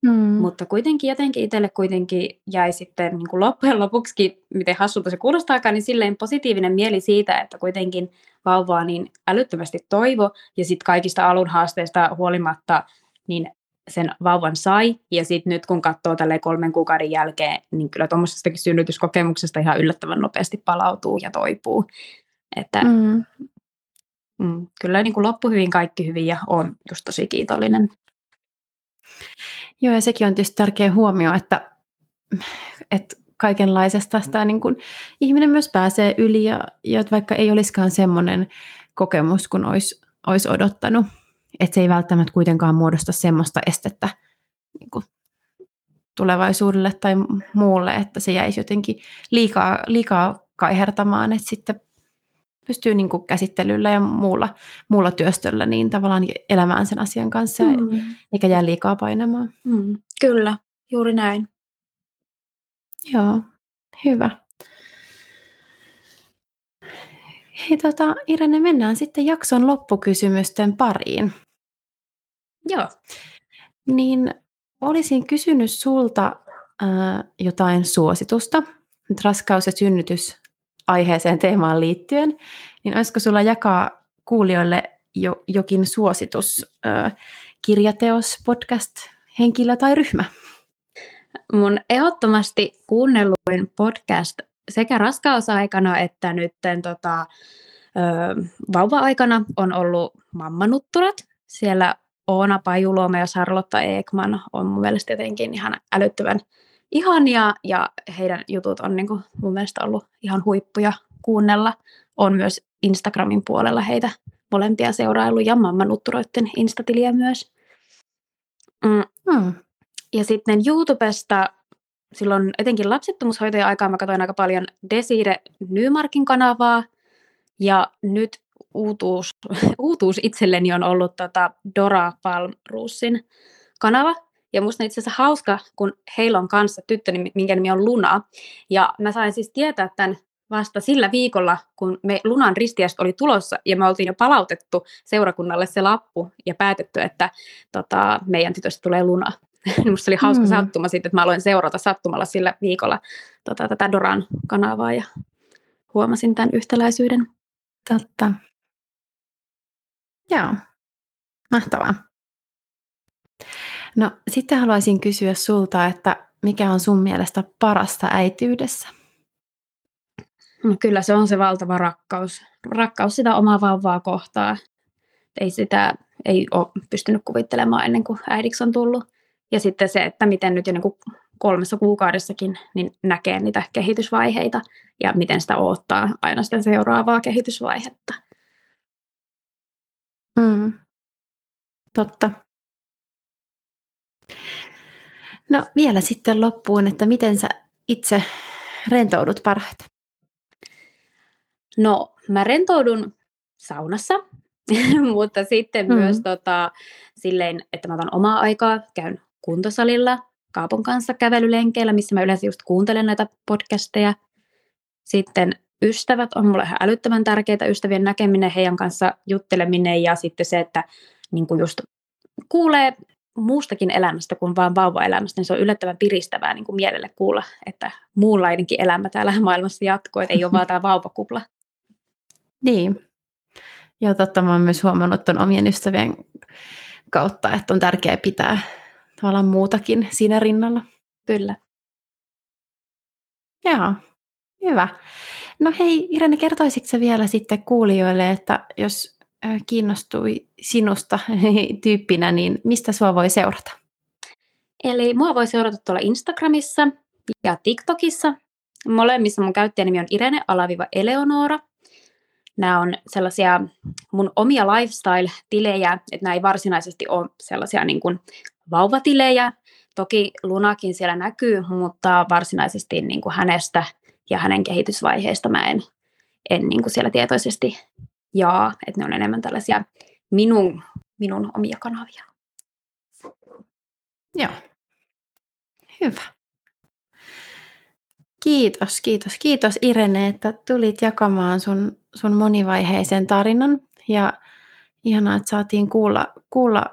[SPEAKER 2] Mm. Mutta kuitenkin jotenkin itselle kuitenkin jäi sitten niin kuin loppujen lopuksi, miten hassulta se kuulostaakaan, niin silleen positiivinen mieli siitä, että kuitenkin vauvaa niin älyttömästi toivo, ja sitten kaikista alun haasteista huolimatta, niin sen vauvan sai, ja sitten nyt kun katsoo tälle kolmen kuukauden jälkeen, niin kyllä tuommoisestakin synnytyskokemuksesta ihan yllättävän nopeasti palautuu ja toipuu. Että mm. Mm, kyllä niin kuin loppu hyvin, kaikki hyvin, ja on just tosi kiitollinen.
[SPEAKER 1] Joo, ja sekin on tietysti tärkeä huomio, että, että kaikenlaisesta sitä niin kuin ihminen myös pääsee yli, ja, ja vaikka ei olisikaan semmoinen kokemus, kun olisi, olisi odottanut, että se ei välttämättä kuitenkaan muodosta semmoista estettä niin kuin tulevaisuudelle tai muulle, että se jäisi jotenkin liikaa, liikaa kaihertamaan, että sitten pystyy niin kuin käsittelyllä ja muulla, muulla työstöllä niin tavallaan elämään sen asian kanssa, mm. eikä jää liikaa painamaan.
[SPEAKER 2] Mm. Kyllä, juuri näin.
[SPEAKER 1] Joo, hyvä. Hei tota, Irene, mennään sitten jakson loppukysymysten pariin.
[SPEAKER 2] Joo.
[SPEAKER 1] Niin olisin kysynyt sulta äh, jotain suositusta. Nyt raskaus ja synnytys aiheeseen teemaan liittyen, niin olisiko sulla jakaa kuulijoille jo, jokin suositus, äh, kirjateos, podcast, henkilö tai ryhmä?
[SPEAKER 2] Mun ehdottomasti kuunnelluin podcast sekä raskausaikana että nyt tota, vauva-aikana on ollut Mammanutturat. Siellä Oona Pajuluoma ja Sarlotta Ekman on mun mielestä jotenkin ihan älyttömän ihania ja heidän jutut on niin kuin mun mielestä ollut ihan huippuja kuunnella. On myös Instagramin puolella heitä molempia seurailu ja Mammanutturoiden instatiliä myös. Mm. Hmm. Ja sitten YouTubesta silloin etenkin lapsettomuushoitojen aikaa mä katsoin aika paljon Desire Nymarkin kanavaa. Ja nyt uutuus, uutuus itselleni on ollut tota Dora Palmruusin kanava. Ja musta on itse asiassa hauska, kun heillä on kanssa tyttö, minkä nimi on Luna. Ja mä sain siis tietää tämän vasta sillä viikolla, kun me Lunan ristiästä oli tulossa ja me oltiin jo palautettu seurakunnalle se lappu ja päätetty, että tota, meidän tytöstä tulee Luna. Minusta oli hauska mm. sattuma sitten, että mä aloin seurata sattumalla sillä viikolla tota, tätä Doran kanavaa ja huomasin tämän yhtäläisyyden.
[SPEAKER 1] Totta. Joo, mahtavaa. No sitten haluaisin kysyä sulta, että mikä on sun mielestä parasta äityydessä?
[SPEAKER 2] No kyllä se on se valtava rakkaus. Rakkaus sitä omaa vauvaa kohtaa. Ei sitä ei ole pystynyt kuvittelemaan ennen kuin äidiksi on tullut. Ja sitten se, että miten nyt jo niin kuin kolmessa kuukaudessakin niin näkee niitä kehitysvaiheita ja miten sitä odottaa aina sitä seuraavaa kehitysvaihetta.
[SPEAKER 1] Mm. Totta. No vielä sitten loppuun, että miten sä itse rentoudut parhaiten?
[SPEAKER 2] No mä rentoudun saunassa, mutta sitten mm. myös tota, silleen, että mä otan omaa aikaa, käyn kuntosalilla Kaapon kanssa kävelylenkeillä, missä mä yleensä just kuuntelen näitä podcasteja. Sitten ystävät on mulle ihan älyttömän tärkeitä, ystävien näkeminen, heidän kanssa jutteleminen ja sitten se, että niin kuin just kuulee muustakin elämästä kuin vain vauva-elämästä, niin se on yllättävän piristävää niin kuin mielelle kuulla, että muunlainenkin elämä täällä maailmassa jatkuu, että ei ole vaan tämä vauvakupla.
[SPEAKER 1] Niin. Ja totta, mä oon myös huomannut tuon omien ystävien kautta, että on tärkeää pitää tavallaan muutakin siinä rinnalla.
[SPEAKER 2] Kyllä.
[SPEAKER 1] Joo, hyvä. No hei Irene, kertoisitko vielä sitten kuulijoille, että jos kiinnostui sinusta tyyppinä, niin mistä sua voi seurata?
[SPEAKER 2] Eli mua voi seurata tuolla Instagramissa ja TikTokissa. Molemmissa mun käyttäjänimi on Irene Alaviva Eleonora. Nämä on sellaisia mun omia lifestyle-tilejä, että nämä ei varsinaisesti ole sellaisia niin kuin vauvatilejä. Toki Lunakin siellä näkyy, mutta varsinaisesti niin kuin hänestä ja hänen kehitysvaiheesta mä en, en niin kuin siellä tietoisesti jaa, että ne on enemmän tällaisia minun, minun omia kanavia.
[SPEAKER 1] Joo. Hyvä. Kiitos, kiitos, kiitos Irene, että tulit jakamaan sun, sun monivaiheisen tarinan ja ihanaa, että saatiin kuulla, kuulla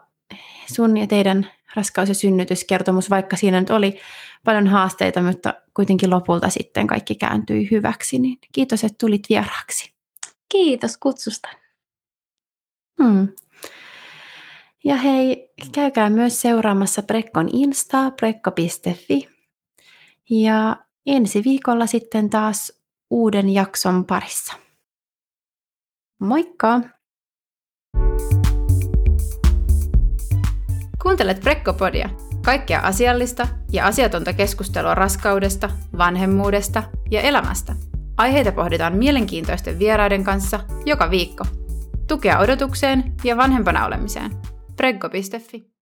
[SPEAKER 1] sun ja teidän raskaus- ja synnytyskertomus, vaikka siinä nyt oli paljon haasteita, mutta kuitenkin lopulta sitten kaikki kääntyi hyväksi. Niin kiitos, että tulit vieraaksi.
[SPEAKER 2] Kiitos kutsusta.
[SPEAKER 3] Hmm. Ja hei, käykää myös seuraamassa Prekkon Instaa, prekko.fi. Ja ensi viikolla sitten taas uuden jakson parissa. Moikka!
[SPEAKER 1] Kuuntelet Prekkopodia, kaikkea asiallista ja asiatonta keskustelua raskaudesta, vanhemmuudesta ja elämästä. Aiheita pohditaan mielenkiintoisten vieraiden kanssa joka viikko. Tukea odotukseen ja vanhempana olemiseen. Preggo.fi